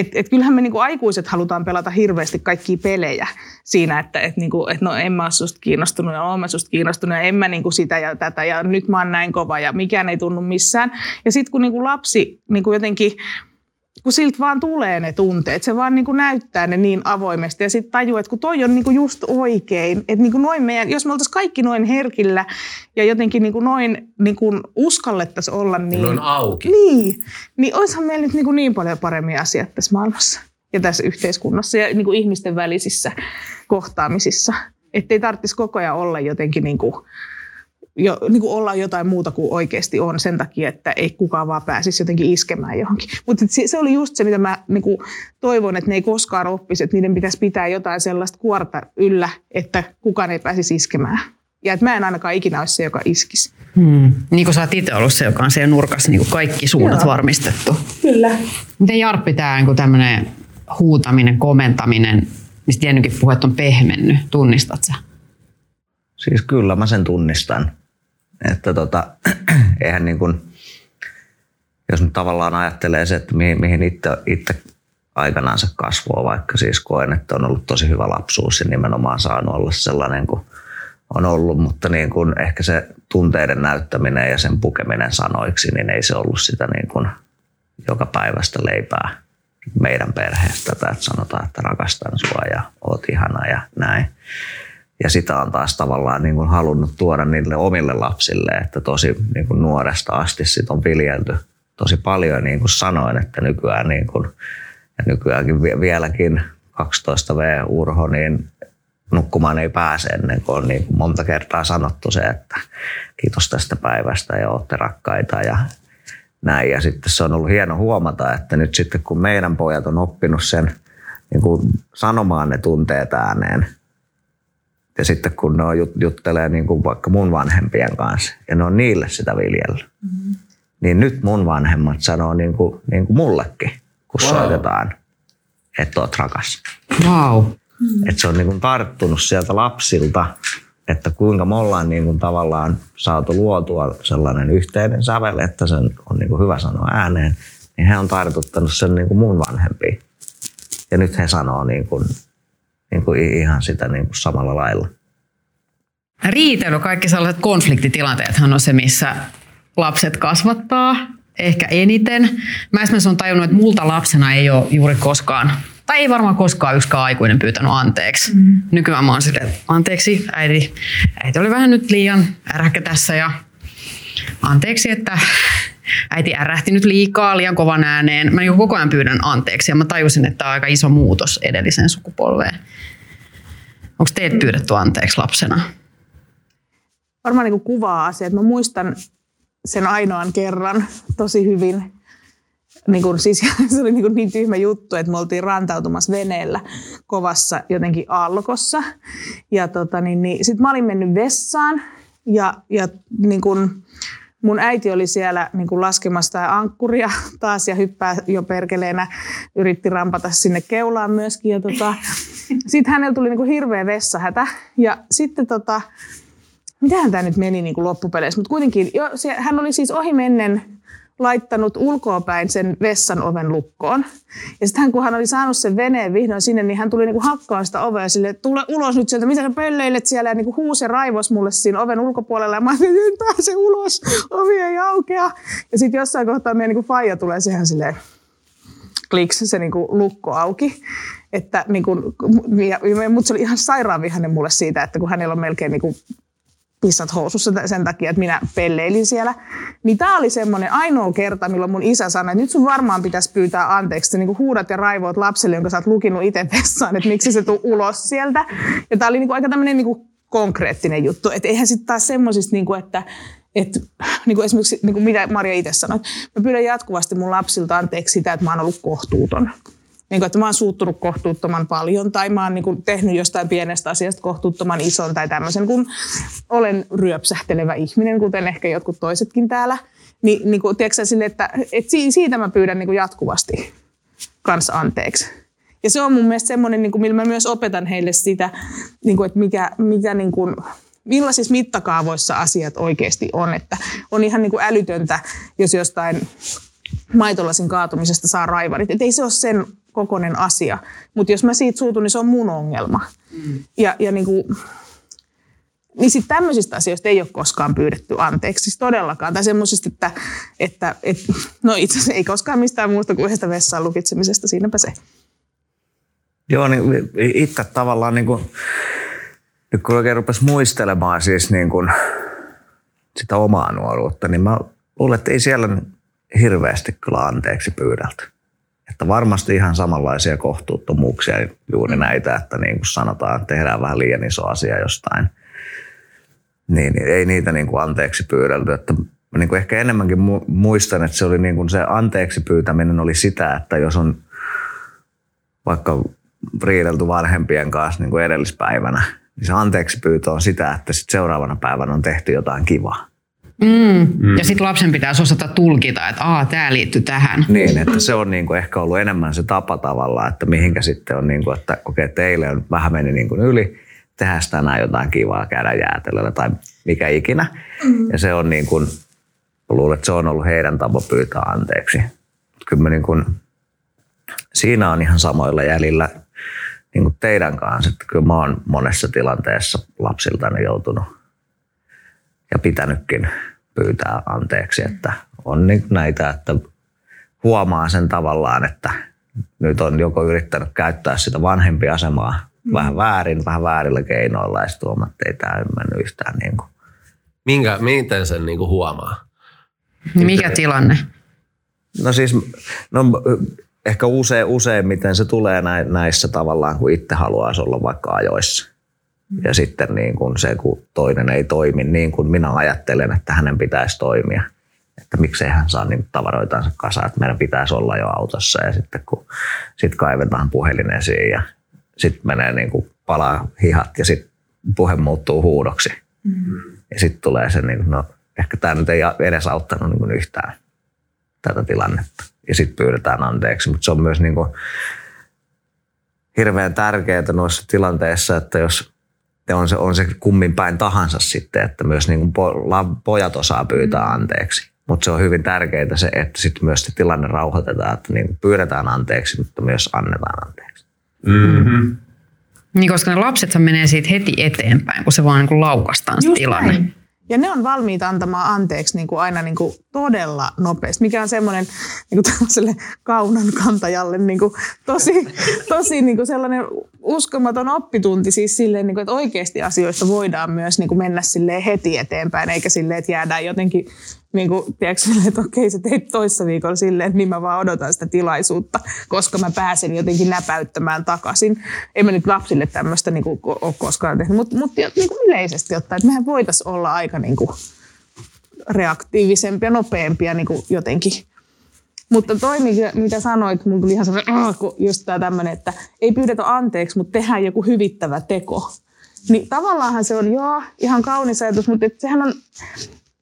Et, et kyllähän me niinku aikuiset halutaan pelata hirveästi kaikkia pelejä siinä, että et niinku, et no en mä ole susta kiinnostunut ja mä susta kiinnostunut ja en mä niinku sitä ja tätä ja nyt mä oon näin kova ja mikään ei tunnu missään. Ja sitten kun niinku lapsi niinku jotenkin kun siltä vaan tulee ne tunteet. Se vaan niin kuin näyttää ne niin avoimesti ja sitten tajuu, että kun toi on niin kuin just oikein. Että niin kuin noin meidän, jos me oltaisiin kaikki noin herkillä ja jotenkin niin kuin noin niin kuin uskallettaisiin olla niin... Noin auki. Niin, niin olisihan meillä nyt niin, kuin niin paljon paremmin asiat tässä maailmassa ja tässä yhteiskunnassa ja niin kuin ihmisten välisissä kohtaamisissa. Että ei tarvitsisi koko ajan olla jotenkin niin kuin jo, niin kuin olla jotain muuta kuin oikeasti on sen takia, että ei kukaan vaan pääsisi jotenkin iskemään johonkin. Mutta se, se oli just se, mitä mä niin kuin toivon, että ne ei koskaan oppisi, että niiden pitäisi pitää jotain sellaista kuorta yllä, että kukaan ei pääsisi iskemään. Ja että mä en ainakaan ikinä olisi se, joka iskisi. Hmm. Niin kuin sä oot itse ollut se, joka on siellä nurkassa niin kuin kaikki suunnat Joo. varmistettu. Kyllä. Miten Jarppi tämä niin tämmöinen huutaminen, komentaminen, mistä Jennykin puhut on pehmennyt, tunnistat sä? Siis kyllä mä sen tunnistan. Että tota, eihän niin kuin, jos nyt tavallaan ajattelee se, että mihin, mihin itse, itse aikanaan se kasvoo, vaikka siis koen, että on ollut tosi hyvä lapsuus ja nimenomaan saanut olla sellainen kuin on ollut, mutta niin kuin ehkä se tunteiden näyttäminen ja sen pukeminen sanoiksi, niin ei se ollut sitä niin kuin joka päivästä leipää meidän perheestä, että sanotaan, että rakastan sua ja oot ihana ja näin. Ja sitä on taas tavallaan niin kuin halunnut tuoda niille omille lapsille, että tosi niin kuin nuoresta asti sit on viljelty tosi paljon niin kuin sanoin, että nykyään, niin kuin, ja nykyäänkin vieläkin 12V Urho, niin nukkumaan ei pääse ennen kuin on niin kuin monta kertaa sanottu se, että kiitos tästä päivästä ja olette rakkaita ja näin. Ja sitten se on ollut hieno huomata, että nyt sitten kun meidän pojat on oppinut sen niin kuin sanomaan ne tunteet ääneen – ja sitten kun ne jut, juttelee niin kuin vaikka mun vanhempien kanssa ja ne on niille sitä viljellä, mm-hmm. niin nyt mun vanhemmat sanoo niin kuin, niin kuin mullekin, kun wow. soitetaan, että oot rakas. Wow. Mm-hmm. Että se on niin kuin tarttunut sieltä lapsilta, että kuinka me ollaan niin kuin tavallaan saatu luotua sellainen yhteinen sävel, että sen on niin kuin hyvä sanoa ääneen, niin he on tartuttanut sen niin kuin mun vanhempiin. Ja nyt he sanoo niin kuin niin kuin ihan sitä niin kuin samalla lailla. Riitely, kaikki sellaiset konfliktitilanteethan on se, missä lapset kasvattaa ehkä eniten. Mä esimerkiksi olen tajunnut, että multa lapsena ei ole juuri koskaan, tai ei varmaan koskaan yksikään aikuinen pyytänyt anteeksi. Mm. Nykyään mä oon silleen, anteeksi äiti, äiti oli vähän nyt liian äräkkä tässä ja anteeksi, että äiti ärähti nyt liikaa liian kovan ääneen. Mä niin koko ajan pyydän anteeksi ja mä tajusin, että tämä on aika iso muutos edelliseen sukupolveen. Onko teet pyydetty anteeksi lapsena? Varmaan niin kuvaa asiat. Mä muistan sen ainoan kerran tosi hyvin. Niin kuin, siis, se oli niin, kuin niin tyhmä juttu, että me oltiin rantautumassa veneellä kovassa jotenkin alkossa. Ja tota, niin, niin, sitten mä olin mennyt vessaan ja, ja niin kuin, mun äiti oli siellä niin kuin laskemassa tämä ankkuria taas ja hyppää jo perkeleenä, yritti rampata sinne keulaan myöskin. Ja tota, sitten hänellä tuli niin kuin hirveä vessahätä ja sitten tota, mitähän tämä nyt meni niin kuin loppupeleissä, mutta kuitenkin jo, se, hän oli siis ohimennen laittanut ulkoapäin sen vessan oven lukkoon. Ja sitten kun hän oli saanut sen veneen vihdoin sinne, niin hän tuli niinku hakkaan sitä ovea sille, tule ulos nyt sieltä, mitä sä pölleilet siellä, ja niinku huusi ja raivos mulle siinä oven ulkopuolella, ja mä ajattelin, että pääse ulos, ovi ei aukea. Ja sitten jossain kohtaa meidän niinku faija tulee siihen silleen, kliks se niinku lukko auki. Että niinku, mutta se oli ihan sairaan vihainen mulle siitä, että kun hänellä on melkein niinku pissat housussa sen takia, että minä pelleilin siellä. Niin tämä oli semmoinen ainoa kerta, milloin mun isä sanoi, että nyt sun varmaan pitäisi pyytää anteeksi. Niin huudat ja raivoat lapselle, jonka sä oot lukinut itse vessaan, että miksi se tuu ulos sieltä. Ja tämä oli niin kuin aika tämmöinen niin konkreettinen juttu. Että eihän sitten taas semmoisista, niin että, että niin kuin esimerkiksi niin kuin mitä Maria itse sanoi, mä pyydän jatkuvasti mun lapsilta anteeksi sitä, että mä oon ollut kohtuuton. Niin kuin, että mä oon suuttunut kohtuuttoman paljon tai mä oon niin kuin, tehnyt jostain pienestä asiasta kohtuuttoman ison tai tämmöisen, kun olen ryöpsähtelevä ihminen, kuten ehkä jotkut toisetkin täällä. Niin, niin kuin, tiedätkö, sille, että, että siitä mä pyydän niin kuin jatkuvasti kanssa anteeksi. Ja se on mun mielestä semmoinen, niin kuin, millä mä myös opetan heille sitä, niin kuin, että mikä, mikä niin kuin, millaisissa mittakaavoissa asiat oikeasti on. Että on ihan niin kuin älytöntä, jos jostain maitolasin kaatumisesta saa raivarit. Että ei se ole sen kokoinen asia. Mutta jos mä siitä suutun, niin se on mun ongelma. Mm. Ja, ja niin kuin, niin sitten tämmöisistä asioista ei ole koskaan pyydetty anteeksi, siis todellakaan. Tai semmoisista, että, että, että no itse asiassa ei koskaan mistään muusta kuin yhdestä vessaan lukitsemisesta, siinäpä se. Joo, niin itse tavallaan niin kuin, nyt kun oikein rupesi muistelemaan siis niin kuin sitä omaa nuoruutta, niin mä luulen, että ei siellä hirveästi kyllä anteeksi pyydelty. Että varmasti ihan samanlaisia kohtuuttomuuksia, juuri näitä, että niin kuin sanotaan, että tehdään vähän liian iso asia jostain. Niin, niin ei niitä niin kuin anteeksi pyydelty. Että niin kuin ehkä enemmänkin muistan, että se oli niin kuin se anteeksi pyytäminen oli sitä, että jos on vaikka riidelty vanhempien kanssa niin kuin edellispäivänä, niin se anteeksi pyytö on sitä, että sit seuraavana päivänä on tehty jotain kivaa. Mm. Mm. Ja sitten lapsen pitäisi osata tulkita, että Aa, tämä liittyy tähän. Niin, että se on niinku ehkä ollut enemmän se tapa tavallaan, että mihinkä sitten on, niinku, että okei, okay, teille on vähän meni niinku yli, tehdään tänään jotain kivaa, käydä jäätelöllä tai mikä ikinä. Mm. Ja se on niin kuin, luulen, että se on ollut heidän tapa pyytää anteeksi. Kyllä mä niin kuin, siinä on ihan samoilla jäljillä niin kuin teidän kanssa. Että kyllä mä oon monessa tilanteessa lapsiltani joutunut ja pitänytkin pyytää anteeksi, että on niin näitä, että huomaa sen tavallaan, että nyt on joko yrittänyt käyttää sitä vanhempiasemaa mm. vähän väärin, vähän väärillä keinoilla ja sitten huomaa, että ei tämä mennyt yhtään niin kuin. Minkä, miten sen niin kuin huomaa? Mikä tilanne? No siis, no ehkä usein, useimmiten se tulee näissä tavallaan, kun itse haluaisi olla vaikka ajoissa. Ja sitten niin kun se, kun toinen ei toimi niin kuin minä ajattelen, että hänen pitäisi toimia. Että miksei hän saa niin tavaroitansa kasaan, että meidän pitäisi olla jo autossa. Ja sitten kun sit kaivetaan puhelin esiin ja sitten menee niin kuin palaa hihat ja sitten puhe muuttuu huudoksi. Mm. Ja sitten tulee se, niin, no ehkä tämä nyt ei edes auttanut niin yhtään tätä tilannetta. Ja sitten pyydetään anteeksi, mutta se on myös niin kuin hirveän tärkeää noissa tilanteissa, että jos on se, on se kummin päin tahansa sitten, että myös niin kuin pojat osaa pyytää mm. anteeksi. Mutta se on hyvin tärkeää se, että sitten myös se tilanne rauhoitetaan, että niin pyydetään anteeksi, mutta myös annetaan anteeksi. Mm-hmm. Niin, koska ne lapsethan menee siitä heti eteenpäin, kun se vaan niin kuin laukastaan se tilanne. Näin. Ja ne on valmiita antamaan anteeksi niin kuin aina niin kuin todella nopeasti, mikä on semmoinen niin kuin kaunan kantajalle niin kuin tosi, tosi niin kuin sellainen uskomaton oppitunti siis silleen, niin kuin, että oikeasti asioista voidaan myös niin kuin mennä heti eteenpäin, eikä silleen, että jäädään jotenkin niin kuin, tiedätkö, että okei, sä teit toissa viikolla silleen, niin mä vaan odotan sitä tilaisuutta, koska mä pääsen jotenkin näpäyttämään takaisin. Ei mä nyt lapsille tämmöistä niin kuin, ole koskaan tehnyt, mutta, mutta niin kuin yleisesti ottaen, että mehän voitaisiin olla aika niin kuin, reaktiivisempia, nopeampia niin kuin jotenkin. Mutta toi, mitä sanoit, mulla tuli ihan sellainen, just tämä tämmöinen, että ei pyydetä anteeksi, mutta tehdään joku hyvittävä teko. Niin tavallaanhan se on joo, ihan kaunis ajatus, mutta sehän on,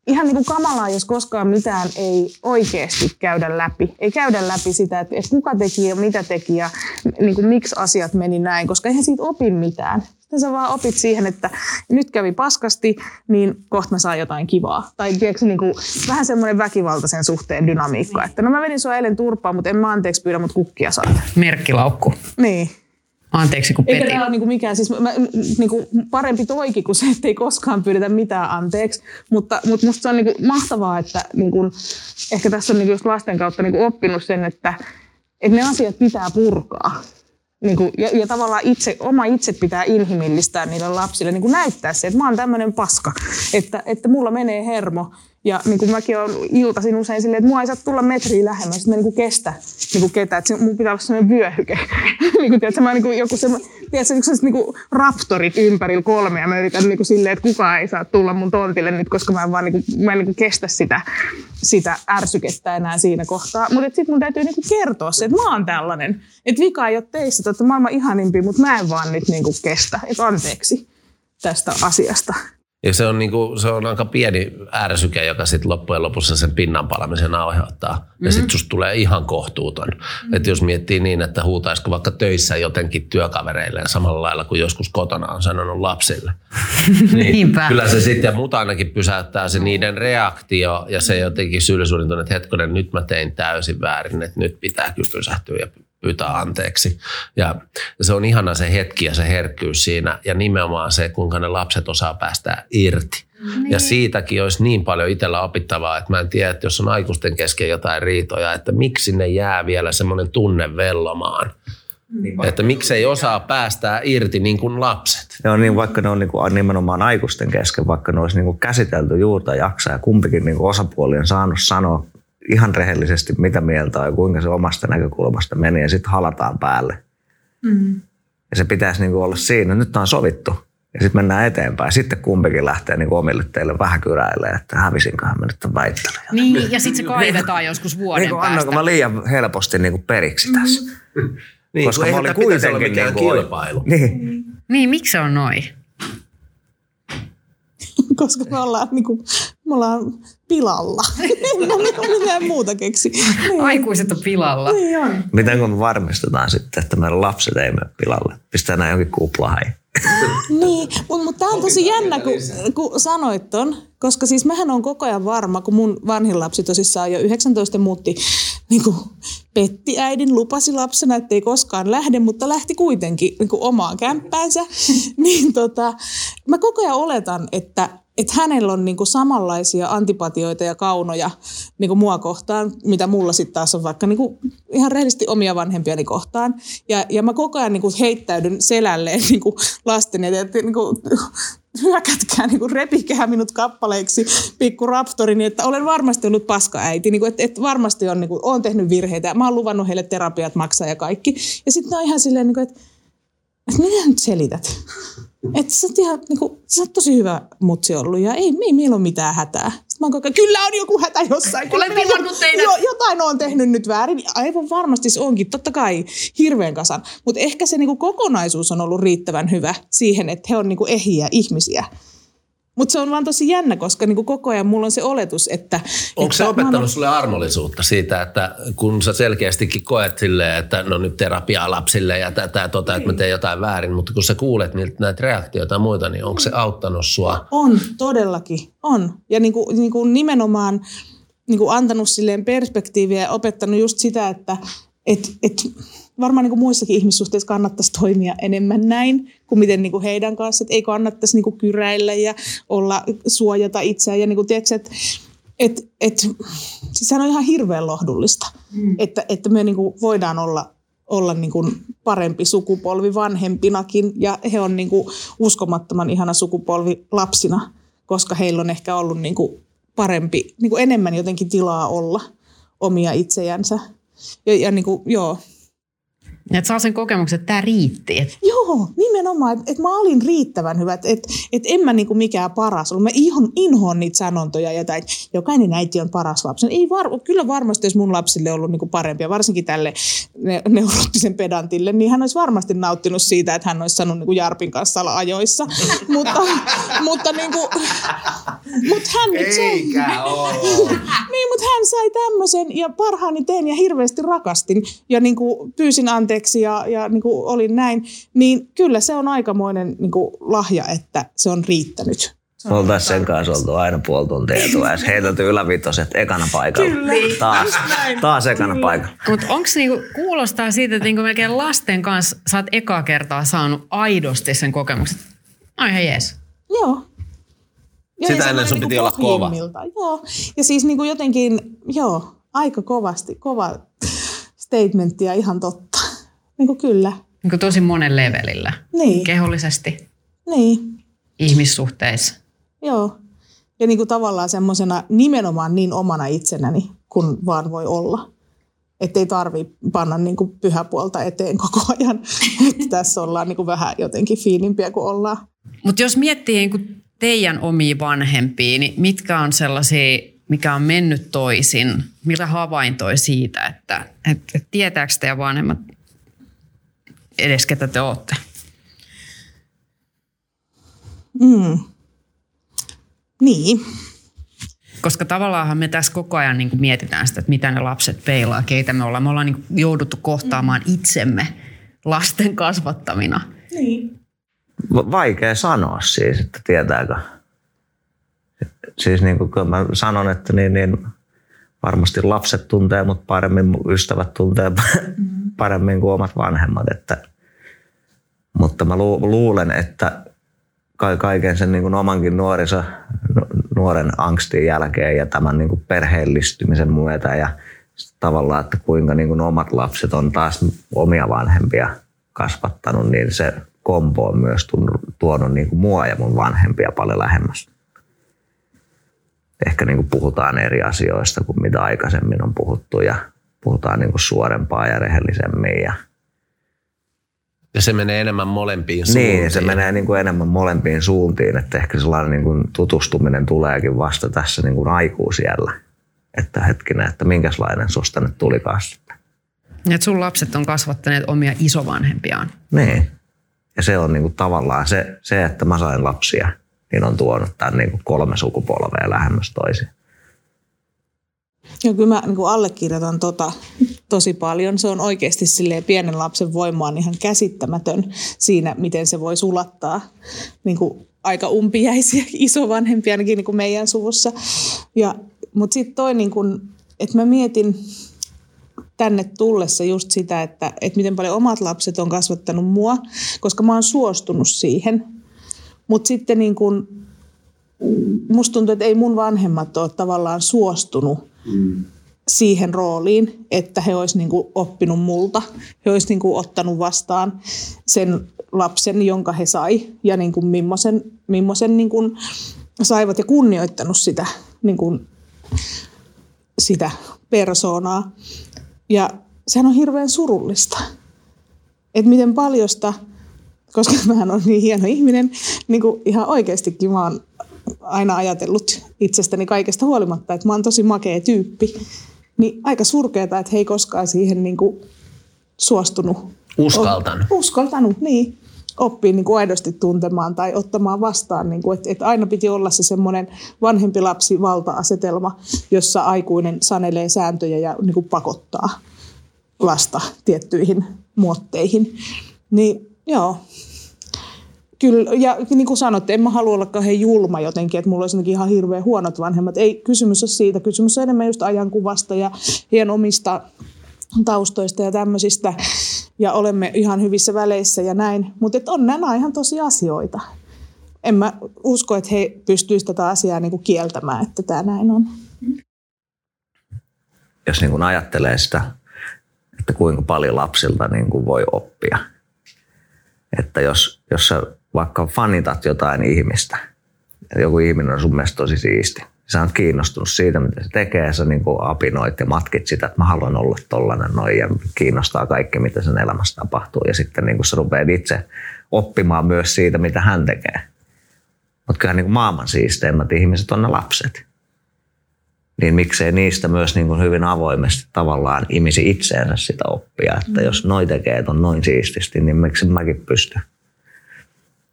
ihan niin kuin kamalaa, jos koskaan mitään ei oikeasti käydä läpi. Ei käydä läpi sitä, että, että kuka teki ja mitä teki ja niin kuin miksi asiat meni näin, koska eihän siitä opi mitään. Sitten sä vaan opit siihen, että nyt kävi paskasti, niin kohta mä saan jotain kivaa. Tai tiedätkö, niin kuin, vähän semmoinen väkivaltaisen suhteen dynamiikka, että no mä menin sua eilen turpaan, mutta en mä anteeksi pyydä, mutta kukkia saa. Merkkilaukku. Niin. Anteeksi, kun Eikä tämä ole niinku mikään, siis mä, niinku parempi toiki kuin se, että ei koskaan pyydetä mitään anteeksi. Mutta, mutta musta se on niinku mahtavaa, että niinku, ehkä tässä on niinku just lasten kautta niinku oppinut sen, että, että ne asiat pitää purkaa. Niin kuin, ja, ja tavallaan itse, oma itse pitää inhimillistää niille lapsille, niin kuin näyttää se, että mä oon tämmöinen paska, että, että mulla menee hermo Ja niin kuin mäkin olen iltaisin usein silleen, että mua ei saa tulla metriä lähemmäs, että mä niin kuin kestä niin kuin ketään. Että mun pitää olla sellainen vyöhyke. niin kuin, tiedätkö, mä niin kuin joku semmoinen, tiedätkö, sellaiset niin kuin raptorit ympärillä kolme ja mä yritän niin kuin silleen, että kukaan ei saa tulla mun tontille nyt, koska mä en vaan niin kuin, mä en niin kuin kestä sitä, sitä ärsykettä enää siinä kohtaa. Mutta sitten mun täytyy niin kuin kertoa se, että mä oon tällainen. Että vika ei ole teissä, että maailman ihanimpi, mutta mä en vaan nyt niin kuin kestä. Että anteeksi tästä asiasta. Ja se on, niinku, se on aika pieni ärsyke, joka sitten loppujen lopussa sen pinnan palamisen aiheuttaa. Mm-hmm. Ja sitten susta tulee ihan kohtuuton. Mm-hmm. Että jos miettii niin, että huutaisiko vaikka töissä jotenkin työkavereilleen samalla lailla kuin joskus kotona on sanonut lapsille. niin Niinpä. Kyllä se sitten, ja mut ainakin pysäyttää se niiden reaktio ja se jotenkin syyllisyyden tunne, että hetkonen, nyt mä tein täysin väärin, että nyt pitää kyllä pysähtyä ja pyytää anteeksi. Ja se on ihana se hetki ja se herkkyys siinä ja nimenomaan se, kuinka ne lapset osaa päästä irti. Niin. Ja siitäkin olisi niin paljon itsellä opittavaa, että mä en tiedä, että jos on aikuisten kesken jotain riitoja, että miksi ne jää vielä semmoinen tunne vellomaan. Niin että miksei osaa päästää irti niin kuin lapset. Joo, niin vaikka ne on niin kuin nimenomaan aikuisten kesken, vaikka ne olisi niin kuin käsitelty juurta jaksaa ja kumpikin niin kuin osapuoli on saanut sanoa ihan rehellisesti, mitä mieltä on ja kuinka se omasta näkökulmasta meni ja sitten halataan päälle. Mm. Ja se pitäisi niin kuin olla siinä, nyt on sovittu ja sitten mennään eteenpäin. Sitten kumpikin lähtee niin kuin omille teille vähän kyräilee, että hävisinköhän mä nyt tämän väittelyn. Niin, ja sitten se kaivetaan joskus vuoden Niin kuin päästä. annoinko mä liian helposti niin kuin periksi tässä. Niin, Koska kun mä olin olla kuitenkin mikään niin kuin- kilpailu. Niin. Niin, miksi se on noin? koska me ollaan, niin kuin, me ollaan pilalla. en mä mitään muuta keksi. Niin, Aikuiset on pilalla. niin on. Miten kun me varmistetaan sitten, että meidän lapset ei mene pilalle? Pistetään nämä jonkin kuplaan. Niin, mutta mut tämä on tosi jännä, kun, kun sanoit ton, koska siis mähän on koko ajan varma, kun mun vanhin lapsi tosissaan jo 19 muutti, niin kuin petti äidin, lupasi lapsena, että ei koskaan lähde, mutta lähti kuitenkin niin kuin omaan kämppäänsä, niin tota, mä koko ajan oletan, että että hänellä on niinku samanlaisia antipatioita ja kaunoja niinku mua kohtaan, mitä mulla sitten taas on vaikka niinku ihan rehellisesti omia vanhempiani kohtaan. Ja, ja mä koko ajan niinku heittäydyn selälleen niinku lasten eteen, että niinku, hyökätkää, niinku repikää minut kappaleiksi pikku raptorini, että olen varmasti ollut paska äiti, niinku, että, että varmasti on, niinku, olen tehnyt virheitä. Mä oon luvannut heille terapiat maksaa ja kaikki. Ja sitten on ihan silleen, niinku, että, että mitä nyt selität? Että sä oot, ihan, niin kuin, sä oot tosi hyvä mutsi ollut ja ei, ei meillä ole mitään hätää. Sitten mä oon koko kyllä on joku hätä jossain. Olen pilannut teidät. Jo, jotain on tehnyt nyt väärin. Aivan varmasti se onkin, totta kai hirveän kasan. Mutta ehkä se niin kuin kokonaisuus on ollut riittävän hyvä siihen, että he on niin kuin ehiä ihmisiä. Mutta se on vaan tosi jännä, koska niin kuin koko ajan mulla on se oletus, että... Onko että se opettanut oon- sulle armollisuutta siitä, että kun sä selkeästikin koet silleen, että no nyt terapiaa lapsille ja tätä tota, että mä teen jotain väärin, mutta kun sä kuulet niiltä näitä reaktioita ja muita, niin onko se auttanut sua? On, todellakin, on. Ja niin kuin, niin kuin nimenomaan niin kuin antanut silleen perspektiiviä ja opettanut just sitä, että et, et varmaan niin kuin muissakin ihmissuhteissa kannattaisi toimia enemmän näin kuin miten niin kuin heidän kanssa. Että ei kannattaisi niin kuin kyräillä ja olla, suojata itseään. Ja niin kuin, tiedätkö, että et, et, siis sehän on ihan hirveän lohdullista, mm. että, että me niin kuin voidaan olla olla niin kuin parempi sukupolvi vanhempinakin ja he on niin kuin uskomattoman ihana sukupolvi lapsina, koska heillä on ehkä ollut niin kuin parempi, niin kuin enemmän jotenkin tilaa olla omia itsejänsä. Ja, ja niin kuin, joo. Et saa sen kokemuksen, että tämä riitti. Et Joo, nimenomaan, että et mä olin riittävän hyvä, että et, et en mä niinku mikään paras ollut. Mä ihon, inhoon niitä sanontoja, ja että jokainen äiti on paras lapsi. Ei var, kyllä varmasti, jos mun lapsille ollut niinku parempia, varsinkin tälle ne, neuroottisen pedantille, niin hän olisi varmasti nauttinut siitä, että hän olisi sanonut niinku Jarpin kanssa olla ajoissa. mutta, mutta, niinku, mutta hän nyt se, ole. niin, mutta hän sai tämmöisen ja parhaani tein ja hirveästi rakastin ja niin kuin pyysin anteeksi ja, ja niin kuin olin näin. Niin kyllä se on aikamoinen niin kuin lahja, että se on riittänyt. Me oltaisiin sen kanssa oltu aina puoli tuntia etuajassa. Heitelty ylävitoset ekana paikalla. Kyllä. Taas, taas ekana paikalla. Mutta onko niinku, kuulostaa siitä, että niinku melkein lasten kanssa sä oot ekaa kertaa saanut aidosti sen kokemuksen? Ai hei jees. Joo. Joo, Sitä ja ennen sun piti niinku olla kova. Joo. Ja siis niin kuin jotenkin, joo, aika kovasti, kova statementti ja ihan totta. Niin kuin kyllä. Niinku tosi monen levelillä. Niin, Kehollisesti, niin. ihmissuhteissa. Joo. Ja niin kuin tavallaan semmoisena nimenomaan niin omana itsenäni, kun vaan voi olla. Että ei tarvi panna niin kuin pyhäpuolta eteen koko ajan. Että tässä ollaan niin kuin vähän jotenkin fiinimpiä kuin ollaan. Mutta jos miettii niin kuin teidän omia vanhempia, niin mitkä on sellaisia, mikä on mennyt toisin? Mitä havaintoi siitä, että, että, että tietääkö teidän vanhemmat edes ketä te olette? Mm. Niin. Koska tavallaan me tässä koko ajan niin kuin mietitään sitä, että mitä ne lapset peilaa, keitä me ollaan. Me ollaan niin kuin jouduttu kohtaamaan itsemme lasten kasvattamina. Niin. Vaikea sanoa siis, että tietääkö. Siis niin kuin mä sanon, että niin, niin varmasti lapset tuntee mut paremmin, ystävät tuntee paremmin kuin omat vanhemmat. Että, mutta mä luulen, että kaiken sen niin kuin omankin nuoriso, nuoren angstin jälkeen ja tämän niin kuin perheellistymisen myötä ja tavallaan, että kuinka niin kuin omat lapset on taas omia vanhempia kasvattanut, niin se kombo on myös tuonut niin kuin mua ja mun vanhempia paljon lähemmäs. Ehkä niin kuin puhutaan eri asioista kuin mitä aikaisemmin on puhuttu ja puhutaan niin kuin suorempaa ja rehellisemmin ja – ja se menee enemmän molempiin suuntiin. Niin, se menee niin kuin enemmän molempiin suuntiin, että ehkä sellainen niin kuin tutustuminen tuleekin vasta tässä niin kuin aikuisiellä. Että hetkinen, että minkälainen susta nyt tulikaan sitten. Että sun lapset on kasvattaneet omia isovanhempiaan. Niin. Ja se on niin kuin tavallaan se, se, että mä sain lapsia, niin on tuonut tämän niin kuin kolme sukupolvea lähemmäs toisiaan. Joo, kyllä mä niin allekirjoitan tota tosi paljon. Se on oikeasti silleen pienen lapsen voima on ihan käsittämätön siinä, miten se voi sulattaa niin kuin aika umpiäisiä isovanhempia ainakin niin kuin meidän suvussa. Ja, mutta sitten toi, niin kuin, että mä mietin tänne tullessa just sitä, että, että miten paljon omat lapset on kasvattanut mua, koska mä oon suostunut siihen. Mutta sitten niin kuin, musta tuntuu, että ei mun vanhemmat ole tavallaan suostunut siihen rooliin, että he olisivat niin oppinut multa. He olisivat niin ottanut vastaan sen lapsen, jonka he sai ja niin kuin millaisen, millaisen niin kuin saivat ja kunnioittanut sitä, niin kuin, sitä persoonaa. Ja sehän on hirveän surullista. Että miten paljosta, koska mä on niin hieno ihminen, niin kuin ihan oikeastikin mä oon aina ajatellut itsestäni kaikesta huolimatta, että mä oon tosi makea tyyppi. Niin aika surkeeta, että he ei koskaan siihen niin kuin suostunut. Uskaltanut. O, uskaltanut, niin. Oppii niin kuin aidosti tuntemaan tai ottamaan vastaan. Niin kuin, että, että aina piti olla se semmoinen vanhempi lapsi valta-asetelma, jossa aikuinen sanelee sääntöjä ja niin kuin pakottaa lasta tiettyihin muotteihin. Niin joo, Kyllä, ja niin kuin sanotte, en mä halua olla kauhean julma jotenkin, että mulla olisi ihan hirveän huonot vanhemmat. Ei kysymys ole siitä, kysymys on enemmän just ajankuvasta ja hien omista taustoista ja tämmöisistä. Ja olemme ihan hyvissä väleissä ja näin. Mutta on nämä ihan tosi asioita. En mä usko, että he pystyisivät tätä asiaa niin kuin kieltämään, että tämä näin on. Jos niin kuin ajattelee sitä, että kuinka paljon lapsilta niin kuin voi oppia. Että jos, jos sä vaikka fanitat jotain ihmistä, joku ihminen on sun mielestä tosi siisti, sä oot kiinnostunut siitä, mitä se tekee, sä niin kuin apinoit ja matkit sitä, että mä haluan olla tollanen noin ja kiinnostaa kaikki, mitä sen elämässä tapahtuu. Ja sitten niin kuin sä rupeat itse oppimaan myös siitä, mitä hän tekee. Mutta kyllä niin maailman siisteimmät ihmiset on ne lapset. Niin miksei niistä myös niin kuin hyvin avoimesti tavallaan imisi itseensä sitä oppia. Että mm. jos noi tekee on noin siististi, niin miksi mäkin pystyn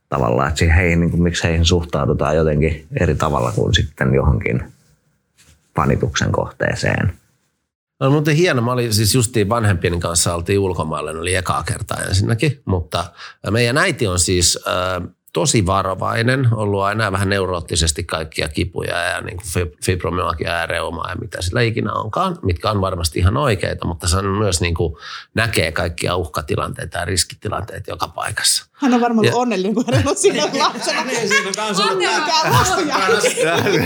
tavallaan, että heihin, niin kuin, miksi heihin suhtaudutaan jotenkin eri tavalla kuin sitten johonkin fanituksen kohteeseen. No, muuten hieno. Mä olin siis justiin vanhempien kanssa oltiin ulkomailla, ne oli ekaa kertaa ensinnäkin, mutta meidän äiti on siis äh, tosi varovainen, ollut aina vähän neuroottisesti kaikkia kipuja ja niin kuin fibromyalgia ja reumaa ja mitä sillä ikinä onkaan, mitkä on varmasti ihan oikeita, mutta se on myös niin kuin näkee kaikkia uhkatilanteita ja riskitilanteita joka paikassa. Hän on varmaan ja, onnellinen, kun hän on siinä lapsena. niin, siinä on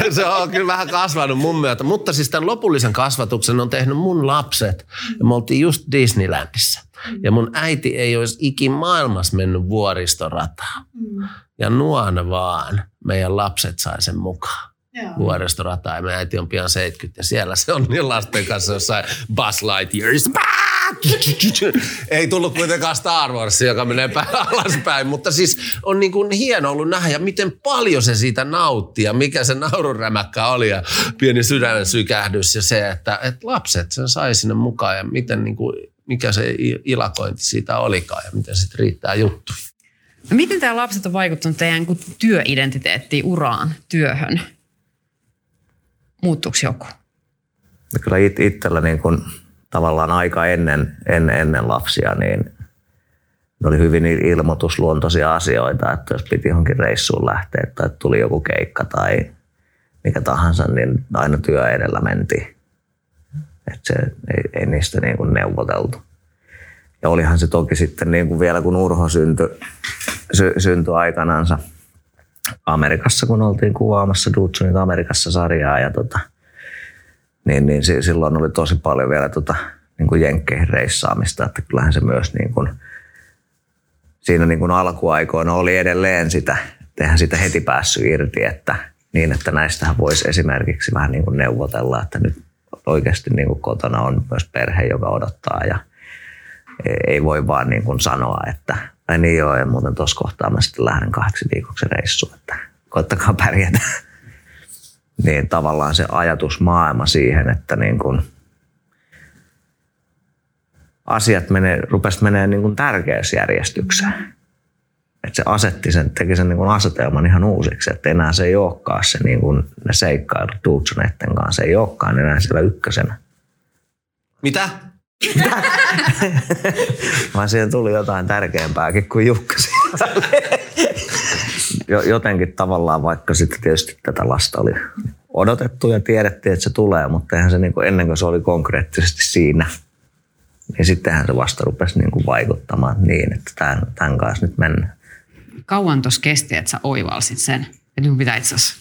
Se on kyllä vähän kasvanut mun myötä, mutta siis tämän lopullisen kasvatuksen on tehnyt mun lapset ja me oltiin just Disneylandissa. Ja mun äiti ei olisi ikin maailmassa mennyt vuoristorataan. Mm. Ja nuona vaan meidän lapset sai sen mukaan. vuoristorataa ja meidän äiti on pian 70 ja siellä se on niin lasten kanssa jossain Buzz Lightyearissa. Ei tullut kuitenkaan Star Wars, joka menee päin alaspäin, mutta siis on niin kuin hieno ollut nähdä ja miten paljon se siitä nautti ja mikä se naururämäkkä oli ja pieni sydämen sykähdys ja se, että, että lapset sen sai sinne mukaan ja miten niin kuin, mikä se ilakointi siitä olikaan ja miten sitten riittää juttu. No miten tämä lapset on vaikuttanut teidän työidentiteettiin, uraan, työhön? Muuttuuko joku? No kyllä it, itsellä niin kuin, tavallaan aika ennen, ennen, ennen lapsia, niin ne oli hyvin ilmoitusluontoisia asioita, että jos piti johonkin reissuun lähteä tai tuli joku keikka tai mikä tahansa, niin aina työ edellä mentiin. Että se ei, ei niistä niin kuin neuvoteltu. Ja olihan se toki sitten niin kuin vielä kun Urho syntyi, sy, syntyi aikanansa Amerikassa, kun oltiin kuvaamassa Dudsonit Amerikassa sarjaa ja tota, niin, niin silloin oli tosi paljon vielä tota, niin kuin jenkkeihin reissaamista, että kyllähän se myös niin kuin, siinä niin kuin alkuaikoina oli edelleen sitä, eihän sitä heti päässyt irti, että niin, että näistähän voisi esimerkiksi vähän niin kuin neuvotella, että nyt oikeasti niin kuin kotona on myös perhe, joka odottaa ja ei voi vaan niin kuin sanoa, että ai niin joo, ja muuten tuossa kohtaa mä sitten lähden kahdeksi viikoksi reissuun, että koittakaa pärjätä. niin tavallaan se ajatusmaailma siihen, että niin kuin asiat menee, rupesi menee niin kuin tärkeysjärjestykseen. Että se asetti sen, teki sen niin kuin asetelman ihan uusiksi, että enää se ei olekaan se niin kuin ne seikkailut Tuutsoneiden kanssa, ei olekaan enää sillä ykkösenä. Mitä? Vaan siihen tuli jotain tärkeämpääkin kuin Jukka Jotenkin tavallaan, vaikka sitten tietysti tätä lasta oli odotettu ja tiedettiin, että se tulee, mutta eihän se niin kuin ennen kuin se oli konkreettisesti siinä, niin sittenhän se vasta rupesi niin kuin vaikuttamaan niin, että tämän, tämän kanssa nyt mennään. Kauan tuossa kesti, että sä oivalsit sen, että nyt pitää itse asiassa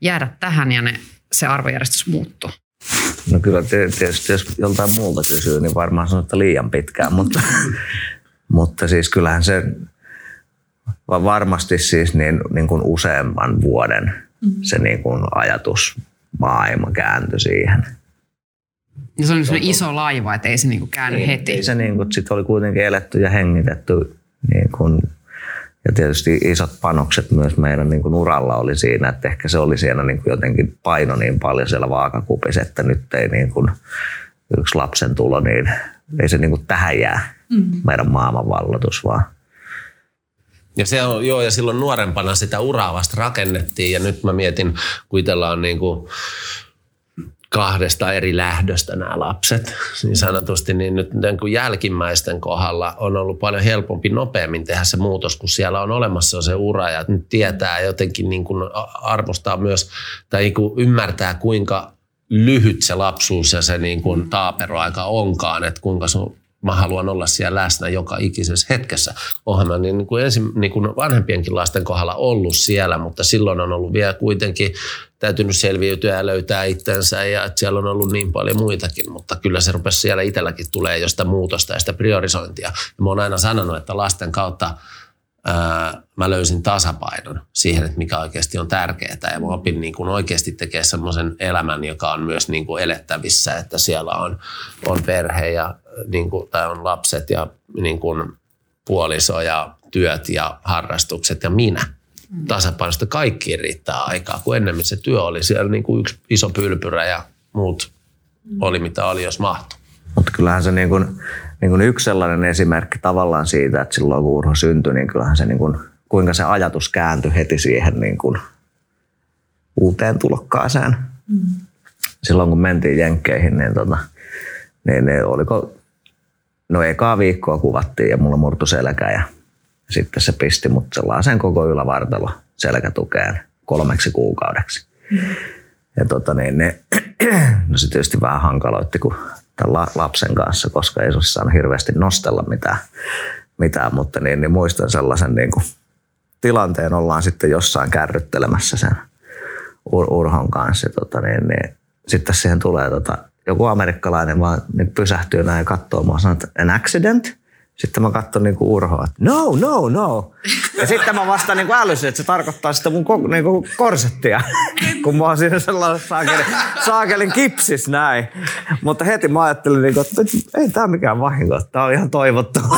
jäädä tähän ja ne, se arvojärjestys muuttuu. No kyllä tietysti jos joltain muulta kysyy, niin varmaan sanoo, että liian pitkään, mutta, mutta siis kyllähän se varmasti siis niin, niin kuin useamman vuoden mm-hmm. se niin kuin ajatusmaailma kääntyi siihen. Ja se oli sellainen iso laiva, että ei se niin kuin käänny ei, heti. Ei se niin kuin, sit oli kuitenkin eletty ja hengitetty niin kuin ja tietysti isot panokset myös meidän niin kuin uralla oli siinä, että ehkä se oli siellä niin kuin jotenkin paino niin paljon siellä vaakakupissa, että nyt ei niin kuin yksi lapsen tulo, niin ei se niin kuin tähän jää mm-hmm. meidän maailmanvallatus vaan. Ja, se on, joo, ja silloin nuorempana sitä uraa vasta rakennettiin ja nyt mä mietin, kun itsellä on niin kuin kahdesta eri lähdöstä nämä lapset, niin sanotusti, niin nyt niin kuin jälkimmäisten kohdalla on ollut paljon helpompi nopeammin tehdä se muutos, kun siellä on olemassa se ura ja nyt tietää jotenkin niin kuin arvostaa myös tai niin kuin ymmärtää, kuinka lyhyt se lapsuus ja se niin kuin taaperoaika onkaan, että kuinka sun mä haluan olla siellä läsnä joka ikisessä hetkessä. Onhan mä niin, niin kuin ensin, niin kuin vanhempienkin lasten kohdalla ollut siellä, mutta silloin on ollut vielä kuitenkin täytynyt selviytyä ja löytää itsensä ja että siellä on ollut niin paljon muitakin, mutta kyllä se rupesi siellä itselläkin tulee josta muutosta ja sitä priorisointia. Ja mä oon aina sanonut, että lasten kautta ää, mä löysin tasapainon siihen, että mikä oikeasti on tärkeää ja mä opin niin kuin oikeasti tekemään semmoisen elämän, joka on myös niin kuin elettävissä, että siellä on, on perhe ja niin kuin, tai on lapset ja niin kuin puoliso ja työt ja harrastukset ja minä tasapainosta kaikkiin riittää aikaa, kun ennemmin se työ oli siellä niin kuin yksi iso pylpyrä ja muut oli mitä oli, jos mahtui. Mutta kyllähän se niin kuin, niin kuin yksi sellainen esimerkki tavallaan siitä, että silloin kun Urho syntyi, niin kyllähän se niin kuin, kuinka se ajatus kääntyi heti siihen niin kuin uuteen tulokkaaseen. Mm. Silloin kun mentiin Jenkkeihin, niin, tota, niin, niin oliko, no ekaa viikkoa kuvattiin ja mulla murtu selkä ja sitten se pisti mut sellaisen koko ylävartalo selkätukeen kolmeksi kuukaudeksi. Ja tota niin, niin no se tietysti vähän hankaloitti kun lapsen kanssa, koska ei saanut hirveästi nostella mitään, mitään mutta niin, niin muistan sellaisen niin kuin tilanteen, ollaan sitten jossain kärryttelemässä sen Ur- Urhon kanssa. Tota niin, niin, sitten siihen tulee tota, joku amerikkalainen vaan niin pysähtyy näin ja katsoo mua sanoo, että an accident – Sitten mä katson niinku Urhoa, että no, no, no. Ja sitten mä vastaan niinku älysin, että se tarkoittaa sitä mun ko- niinku korsettia, kun mä oon siinä sellainen saakelin, saakelin kipsis näin. Mutta heti mä ajattelin, niinku, että ei tää mikään vahinko, tää on ihan toivottu.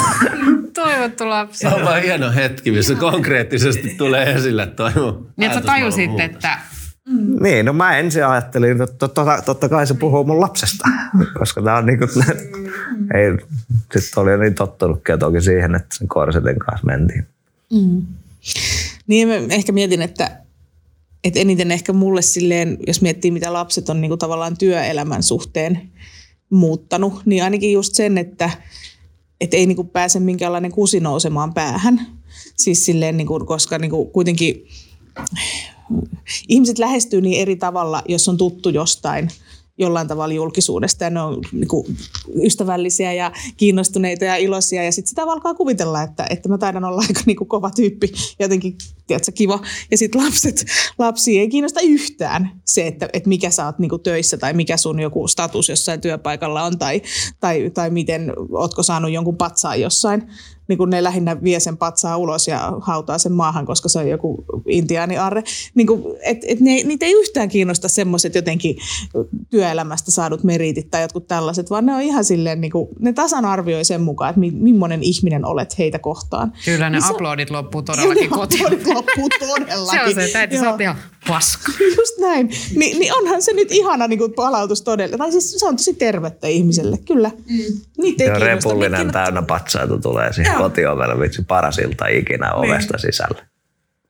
Toivottu lapsi. Se on vaan hieno hetki, missä konkreettisesti tulee esille toi mun Niin, että sä tajusit, muutos. Että Niin, no mä ensin ajattelin, että totta, totta kai se puhuu mun lapsesta, koska tää on niinku, ei, sitten oli jo niin tottunutkin toki siihen, että sen korsetin kanssa mentiin. Niin mä ehkä mietin, että, että eniten ehkä mulle silleen, jos miettii mitä lapset on niin kuin tavallaan työelämän suhteen muuttanut, niin ainakin just sen, että, että ei niin kuin pääse minkäänlainen kusi nousemaan päähän. Siis silleen, niin kuin, koska niin kuin kuitenkin ihmiset lähestyy niin eri tavalla, jos on tuttu jostain jollain tavalla julkisuudesta ja ne on niin kuin, ystävällisiä ja kiinnostuneita ja iloisia ja sitten sitä alkaa kuvitella, että, että mä taidan olla aika niin kuin, kova tyyppi jotenkin, tiedätkö, kiva. Ja sitten lapset, lapsia ei kiinnosta yhtään se, että, että mikä sä oot niin kuin, töissä tai mikä sun joku status jossain työpaikalla on tai, tai, tai miten, ootko saanut jonkun patsaan jossain niin kuin ne lähinnä vie sen patsaa ulos ja hautaa sen maahan, koska se on joku intiaaniarre. Niin kuin, et, et ne, niitä ei yhtään kiinnosta semmoiset jotenkin työelämästä saadut meritit tai jotkut tällaiset, vaan ne on ihan silleen, niin kuin, ne tasan arvioi sen mukaan, että mi, millainen ihminen olet heitä kohtaan. kyllä ne Niin se- uploadit loppuu todellakin Ne kotiin. uploadit loppuu todellakin. Se on se, että äiti, sä Joo. ihan paska. Just näin. Ni, niin onhan se nyt ihana niin kuin palautus todella. Tai siis se on tosi tervettä ihmiselle, kyllä. Mm. Niitä ei Ja kiinnosta. repullinen täynnä patsaita tulee siihen Joo. kotiovelle, vitsi paras ilta ikinä Niin. ovesta sisälle.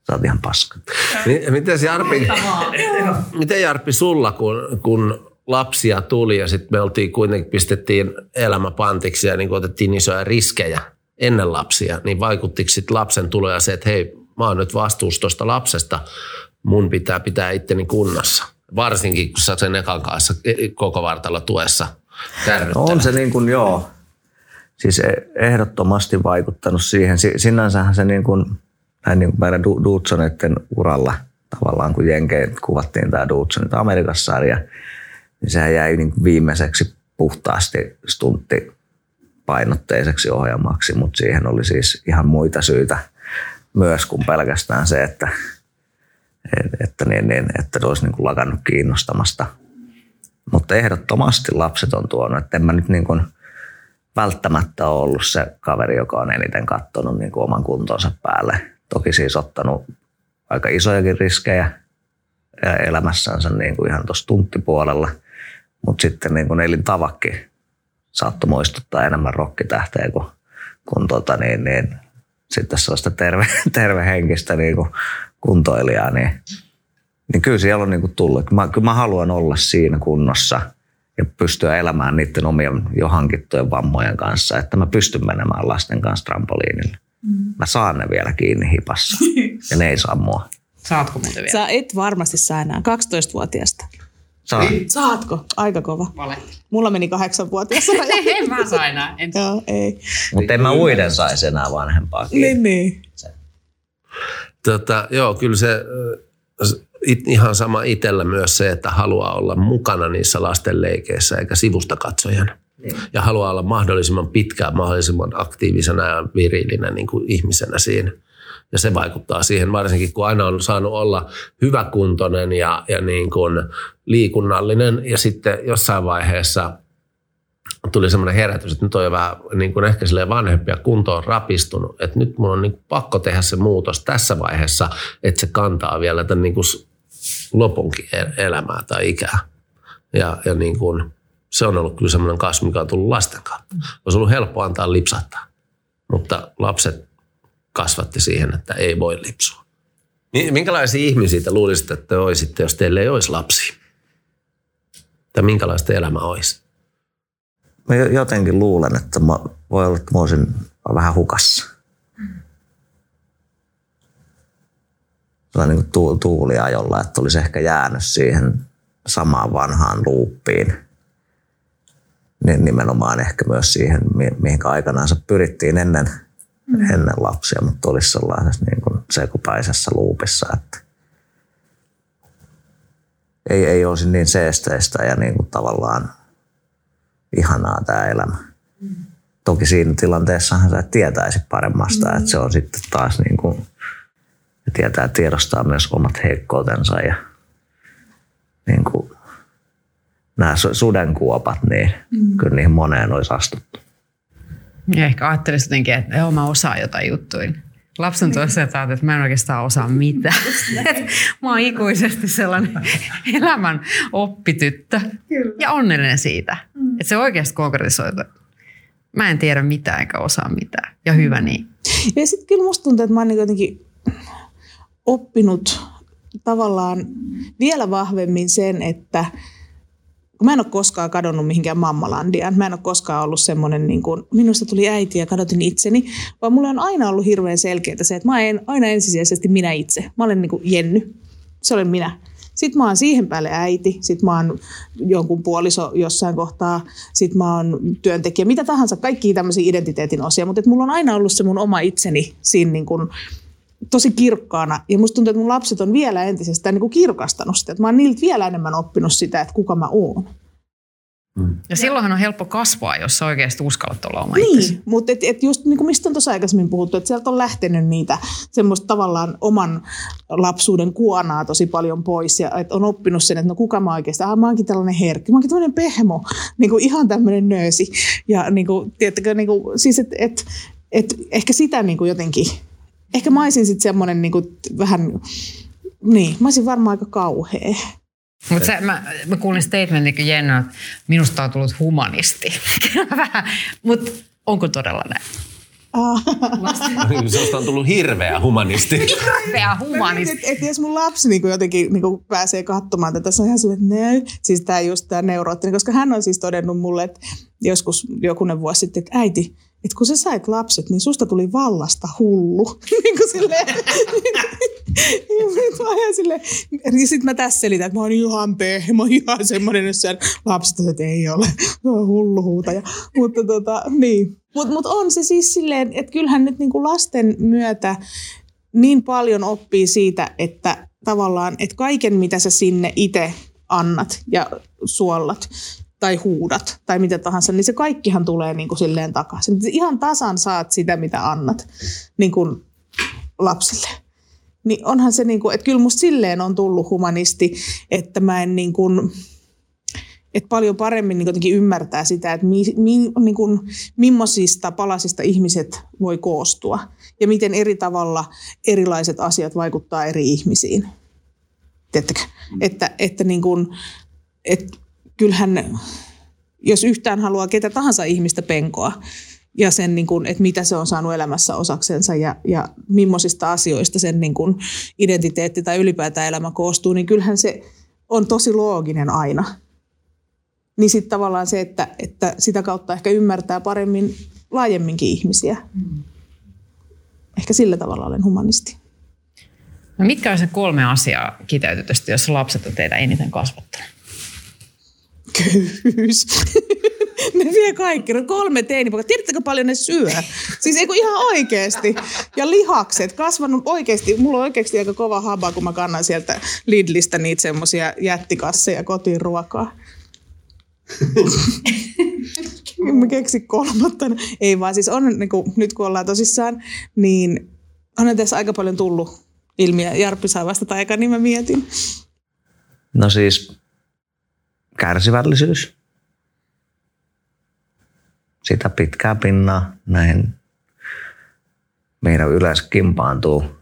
Sä oot ihan paska. Mi- Miten Jarppi, miten Jarppi sulla, kun, kun lapsia tuli ja sitten me oltiin kuitenkin pistettiin elämä pantiksi ja niin otettiin isoja riskejä ennen lapsia, niin vaikuttiko sitten lapsen tuloja se, että hei, mä oon nyt vastuussa tuosta lapsesta, mun pitää pitää itteni kunnossa. Varsinkin, kun sä sen ekan kanssa e- koko vartalo tuessa No on se niin kuin, joo. Siis e- ehdottomasti vaikuttanut siihen. Si- Sinänsähän se niin kuin, näin niin kuin meidän uralla tavallaan, kun Jenkeen kuvattiin tämä Dudsonit Amerikassa-sarja, niin sehän jäi niin kuin viimeiseksi puhtaasti stuntti painotteiseksi ohjelmaksi, mutta siihen oli siis ihan muita syitä myös kuin pelkästään se, että, että, niin, niin, että ne olisi niin kuin lakannut kiinnostamasta mutta ehdottomasti lapset on tuonut, että en mä nyt niin kuin välttämättä ole ollut se kaveri, joka on eniten katsonut niin kuin oman kuntonsa päälle. Toki siis ottanut aika isojakin riskejä elämässänsä niin kuin ihan tuossa tunttipuolella, mutta sitten niin kuin elintavakki saattoi muistuttaa enemmän rokkitähteä kuin, kuin tota niin, niin, sitten sellaista terve, tervehenkistä niin kuin kuntoilijaa, niin niin kyllä siellä on niinku tullut. Mä, kyllä mä haluan olla siinä kunnossa ja pystyä elämään niiden omien jo hankittujen vammojen kanssa, että mä pystyn menemään lasten kanssa trampoliinille. Mä saan ne vielä kiinni hipassa ja ne ei saa mua. Saatko muuten vielä? Sä et varmasti saa enää 12-vuotiaasta. Saa. Saatko? Aika kova. Valehteli. Mulla meni kahdeksanvuotias raja. en mä saa enää. En. Joo, ei. Mutta en mä uiden saisi enää vanhempaa kiinni. Niin, niin. Tota, joo, kyllä se it, ihan sama itsellä myös se, että haluaa olla mukana niissä lasten leikeissä eikä sivusta katsojana. Ja haluaa olla mahdollisimman pitkään, mahdollisimman aktiivisena ja virillinä niin kuin ihmisenä siinä. Ja se vaikuttaa siihen, varsinkin kun aina on saanut olla hyväkuntoinen ja, ja niin kuin liikunnallinen. Ja sitten jossain vaiheessa tuli semmoinen herätys, että nyt on jo vähän niin kuin ehkä silleen vanhempi ja kunto on rapistunut. Että nyt mun on niin kuin pakko tehdä se muutos tässä vaiheessa, että se kantaa vielä tämän niin kuin lopunkin e- elämää tai ikää. Ja, ja niin kuin, se on ollut kyllä semmoinen kasvu, mikä on tullut lasten kautta. Olisi ollut helppo antaa lipsattaa, mutta lapset kasvatti siihen, että ei voi lipsua. Mi- Minkälaisia ihmisiä te luulisitte, että te olisitte, jos teillä ei olisi lapsia? Tai minkälaista elämä olisi? Mä jo- jotenkin luulen, että mä, voi olla, että mä olisin vähän hukassa. Niin tu- tuuliajolla, että olisi ehkä jäänyt siihen samaan vanhaan luuppiin. Niin nimenomaan ehkä myös siihen, mi- mihin aikanaan se pyrittiin ennen, mm. ennen lapsia, mutta olisi sellaisessa niin kuin sekupäisessä luupissa, että ei, ei olisi niin seesteistä ja niin kuin tavallaan ihanaa tämä elämä. toki siinä tilanteessahan sä tietäisi paremmasta, mm. että se on sitten taas niin kuin, tietää tiedostaa myös omat heikkoutensa ja niin kuin, nämä sudenkuopat, niin mm. kyllä niihin moneen olisi astuttu. Ja ehkä ajattelisit jotenkin, että joo, mä osaan jotain juttuja. Lapsen tuossa että että mä en oikeastaan osaa mitään. mä oon ikuisesti sellainen elämän oppityttö. Kyllä. Ja onnellinen siitä. Mm. Että se oikeasti konkretisoi, että mä en tiedä mitään eikä osaa mitään. Ja hyvä niin. Ja sitten kyllä musta tuntuu, että mä oon niin jotenkin oppinut tavallaan vielä vahvemmin sen, että mä en ole koskaan kadonnut mihinkään mammalandiaan. Mä en ole koskaan ollut semmoinen, niin kuin, minusta tuli äiti ja kadotin itseni, vaan mulle on aina ollut hirveän selkeää se, että mä en aina ensisijaisesti minä itse. Mä olen niin kuin Jenny. Se olen minä. Sitten mä oon siihen päälle äiti, sitten mä oon jonkun puoliso jossain kohtaa, sitten mä oon työntekijä, mitä tahansa, kaikki tämmöisiä identiteetin osia, mutta mulla on aina ollut se mun oma itseni siinä niin kuin, tosi kirkkaana. Ja musta tuntuu, että mun lapset on vielä entisestään niin kuin kirkastanut sitä. Että mä oon niiltä vielä enemmän oppinut sitä, että kuka mä oon. Mm. Ja silloinhan on helppo kasvaa, jos sä oikeasti uskallat olla oma Niin, itsesi. mutta et, et just niin kuin mistä on tuossa aikaisemmin puhuttu, että sieltä on lähtenyt niitä semmoista tavallaan oman lapsuuden kuonaa tosi paljon pois ja et on oppinut sen, että no kuka mä oikeasti, ah, mä oonkin tällainen herkki, mä oonkin tämmöinen pehmo, niin kuin ihan tämmöinen nöösi. Ja niin kuin, tiedättekö, niin kuin, siis et, et, et ehkä sitä niin kuin jotenkin ehkä mä olisin sitten semmoinen niin kuin, vähän, niin, mä olisin varmaan aika kauhea. Mutta mä, mä kuulin statementin, kun Jenna, että minusta on tullut humanisti. Mutta onko todella näin? Sinusta on tullut hirveä humanisti. Hirveä humanisti. Et, et, et jos mun lapsi niin jotenkin niin pääsee katsomaan tätä, se on ihan silleen, että näy. Siis tämä just tämä neuroottinen, koska hän on siis todennut mulle, että joskus jokunen vuosi sitten, että äiti, että kun sä sait lapset, niin susta tuli vallasta hullu. niin kuin silleen. ja sitten mä tässä selitän, että mä oon ihan pehme, mä oon ihan semmoinen, että lapset että ei ole, hullu huutaja. Mutta tota, niin. Mutta mut on se siis silleen, että kyllähän nyt niinku lasten myötä niin paljon oppii siitä, että tavallaan, että kaiken mitä sä sinne itse annat ja suollat, tai huudat tai mitä tahansa, niin se kaikkihan tulee niin kuin silleen takaisin. Ihan tasan saat sitä, mitä annat niin kuin lapsille. Niin onhan se, niin kuin, että kyllä musta silleen on tullut humanisti, että mä en niin kuin, että paljon paremmin niin ymmärtää sitä, että mi, mi, niin kuin, millaisista palasista ihmiset voi koostua ja miten eri tavalla erilaiset asiat vaikuttaa eri ihmisiin. Tiedättekö? Että, että, niin kuin, että kyllähän, jos yhtään haluaa ketä tahansa ihmistä penkoa, ja sen, niin kuin, että mitä se on saanut elämässä osaksensa ja, ja millaisista asioista sen niin kuin identiteetti tai ylipäätään elämä koostuu, niin kyllähän se on tosi looginen aina. Niin sitten tavallaan se, että, että sitä kautta ehkä ymmärtää paremmin laajemminkin ihmisiä. Mm. Ehkä sillä tavalla olen humanisti. No mitkä on se kolme asiaa kiteytetysti, jos lapset on teitä eniten kasvattanut? Köyhyys. ne vie kaikki. No kolme teinipoikaa. Tiedättekö paljon ne syö? Siis eikö ihan oikeasti. Ja lihakset. Kasvanut oikeasti. Mulla on oikeasti aika kova haba, kun mä kannan sieltä Lidlistä niitä semmosia jättikasseja kotiin ruokaa. mä keksin kolmatta. Ei vaan siis on, niin kuin, nyt kun ollaan tosissaan, niin on tässä aika paljon tullut ilmiä. Jarppi saa vastata aika, niin mä mietin. No siis kärsivällisyys. Sitä pitkää pinnaa näihin meidän yleensä kimpaantuu.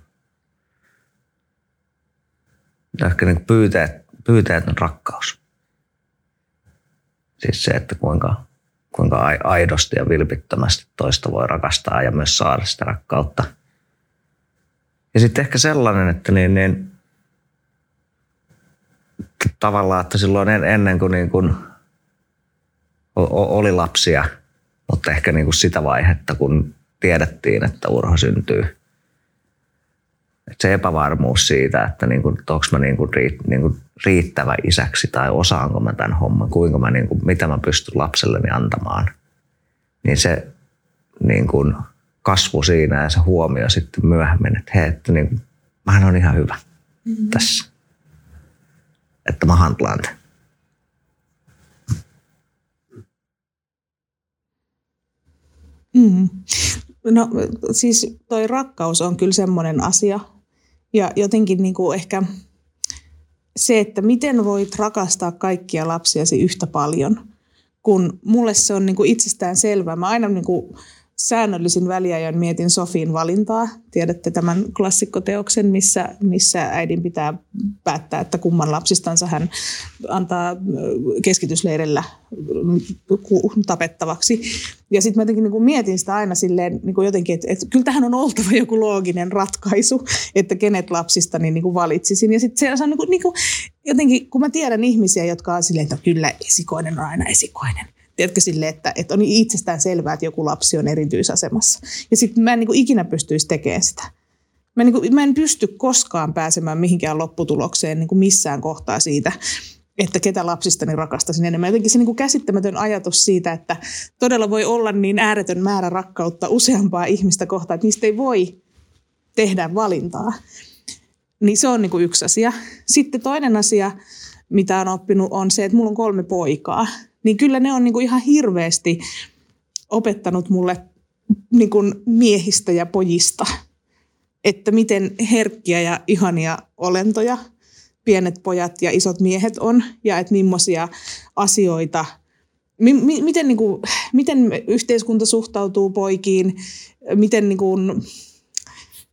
Ehkä niin pyyteet, pyyteet on rakkaus. Siis se, että kuinka, kuinka aidosti ja vilpittömästi toista voi rakastaa ja myös saada sitä rakkautta. Ja sitten ehkä sellainen, että niin, niin tavallaan, että silloin ennen kuin, niin kuin oli lapsia, mutta ehkä niin kuin sitä vaihetta, kun tiedettiin, että urho syntyy. Että se epävarmuus siitä, että niin kuin, onko mä niin kuin riitt, niin kuin riittävä isäksi tai osaanko mä tämän homman, kuinka mä, niin kuin, mitä mä pystyn lapselleni antamaan. Niin se niin kuin kasvu siinä ja se huomio sitten myöhemmin, että hei, että niin, mähän on ihan hyvä mm-hmm. tässä että mä handlaan tämän. Mm. No siis toi rakkaus on kyllä semmoinen asia. Ja jotenkin niin kuin ehkä se, että miten voit rakastaa kaikkia lapsiasi yhtä paljon, kun mulle se on niin kuin itsestään selvää. Mä aina niin kuin säännöllisin väliajoin mietin Sofin valintaa. Tiedätte tämän klassikkoteoksen, missä, missä äidin pitää päättää, että kumman lapsistansa hän antaa keskitysleirillä tapettavaksi. Ja sitten mä jotenkin niin mietin sitä aina silleen niin kuin jotenkin, että, että kyllä tähän on oltava joku looginen ratkaisu, että kenet lapsista niin, niin valitsisin. Ja sitten se on niin kuin, niin kuin, jotenkin, kun mä tiedän ihmisiä, jotka on silleen, että kyllä esikoinen on aina esikoinen – Tiedätkö sille, että, että on itsestään selvää, että joku lapsi on erityisasemassa. Ja sitten mä en niin kuin ikinä pystyisi tekemään sitä. Mä, niin kuin, mä en pysty koskaan pääsemään mihinkään lopputulokseen niin kuin missään kohtaa siitä, että ketä lapsistani rakastasin enemmän. Jotenkin se niin kuin käsittämätön ajatus siitä, että todella voi olla niin ääretön määrä rakkautta useampaa ihmistä kohtaan, että niistä ei voi tehdä valintaa. Niin se on niin kuin yksi asia. Sitten toinen asia, mitä on oppinut, on se, että mulla on kolme poikaa niin kyllä ne on niin kuin ihan hirveästi opettanut mulle niin kuin miehistä ja pojista, että miten herkkiä ja ihania olentoja pienet pojat ja isot miehet on ja että millaisia asioita, mi- mi- miten, niin kuin, miten yhteiskunta suhtautuu poikiin, miten niin kuin,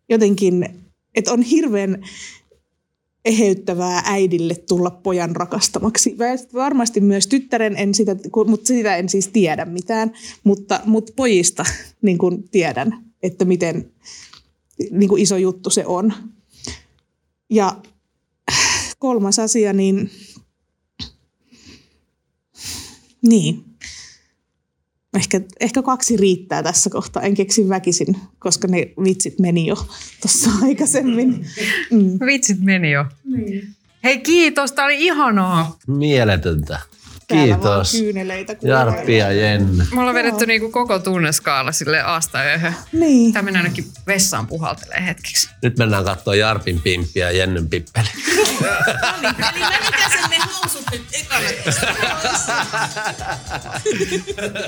jotenkin, että on hirveän eheyttävää äidille tulla pojan rakastamaksi. Varmasti myös tyttären, en sitä, mutta sitä en siis tiedä mitään, mutta, mutta pojista niin kuin tiedän, että miten niin kuin iso juttu se on. Ja kolmas asia, niin, niin Ehkä, ehkä kaksi riittää tässä kohtaa. En keksi väkisin, koska ne vitsit meni jo tuossa aikaisemmin. Mm. Vitsit meni jo. Niin. Hei kiitos, tämä oli ihanaa. Mieletöntä. Kiitos. Jarppi ja Jenny. Me ollaan vedetty niinku koko tunneskaala sille asta yöhön. Niin. Tämä mennään ainakin vessaan puhaltelee hetkeksi. Nyt mennään katsoa Jarpin pimppiä ja Jennyn pippeli. no niin, eli sen ne housut nyt ekana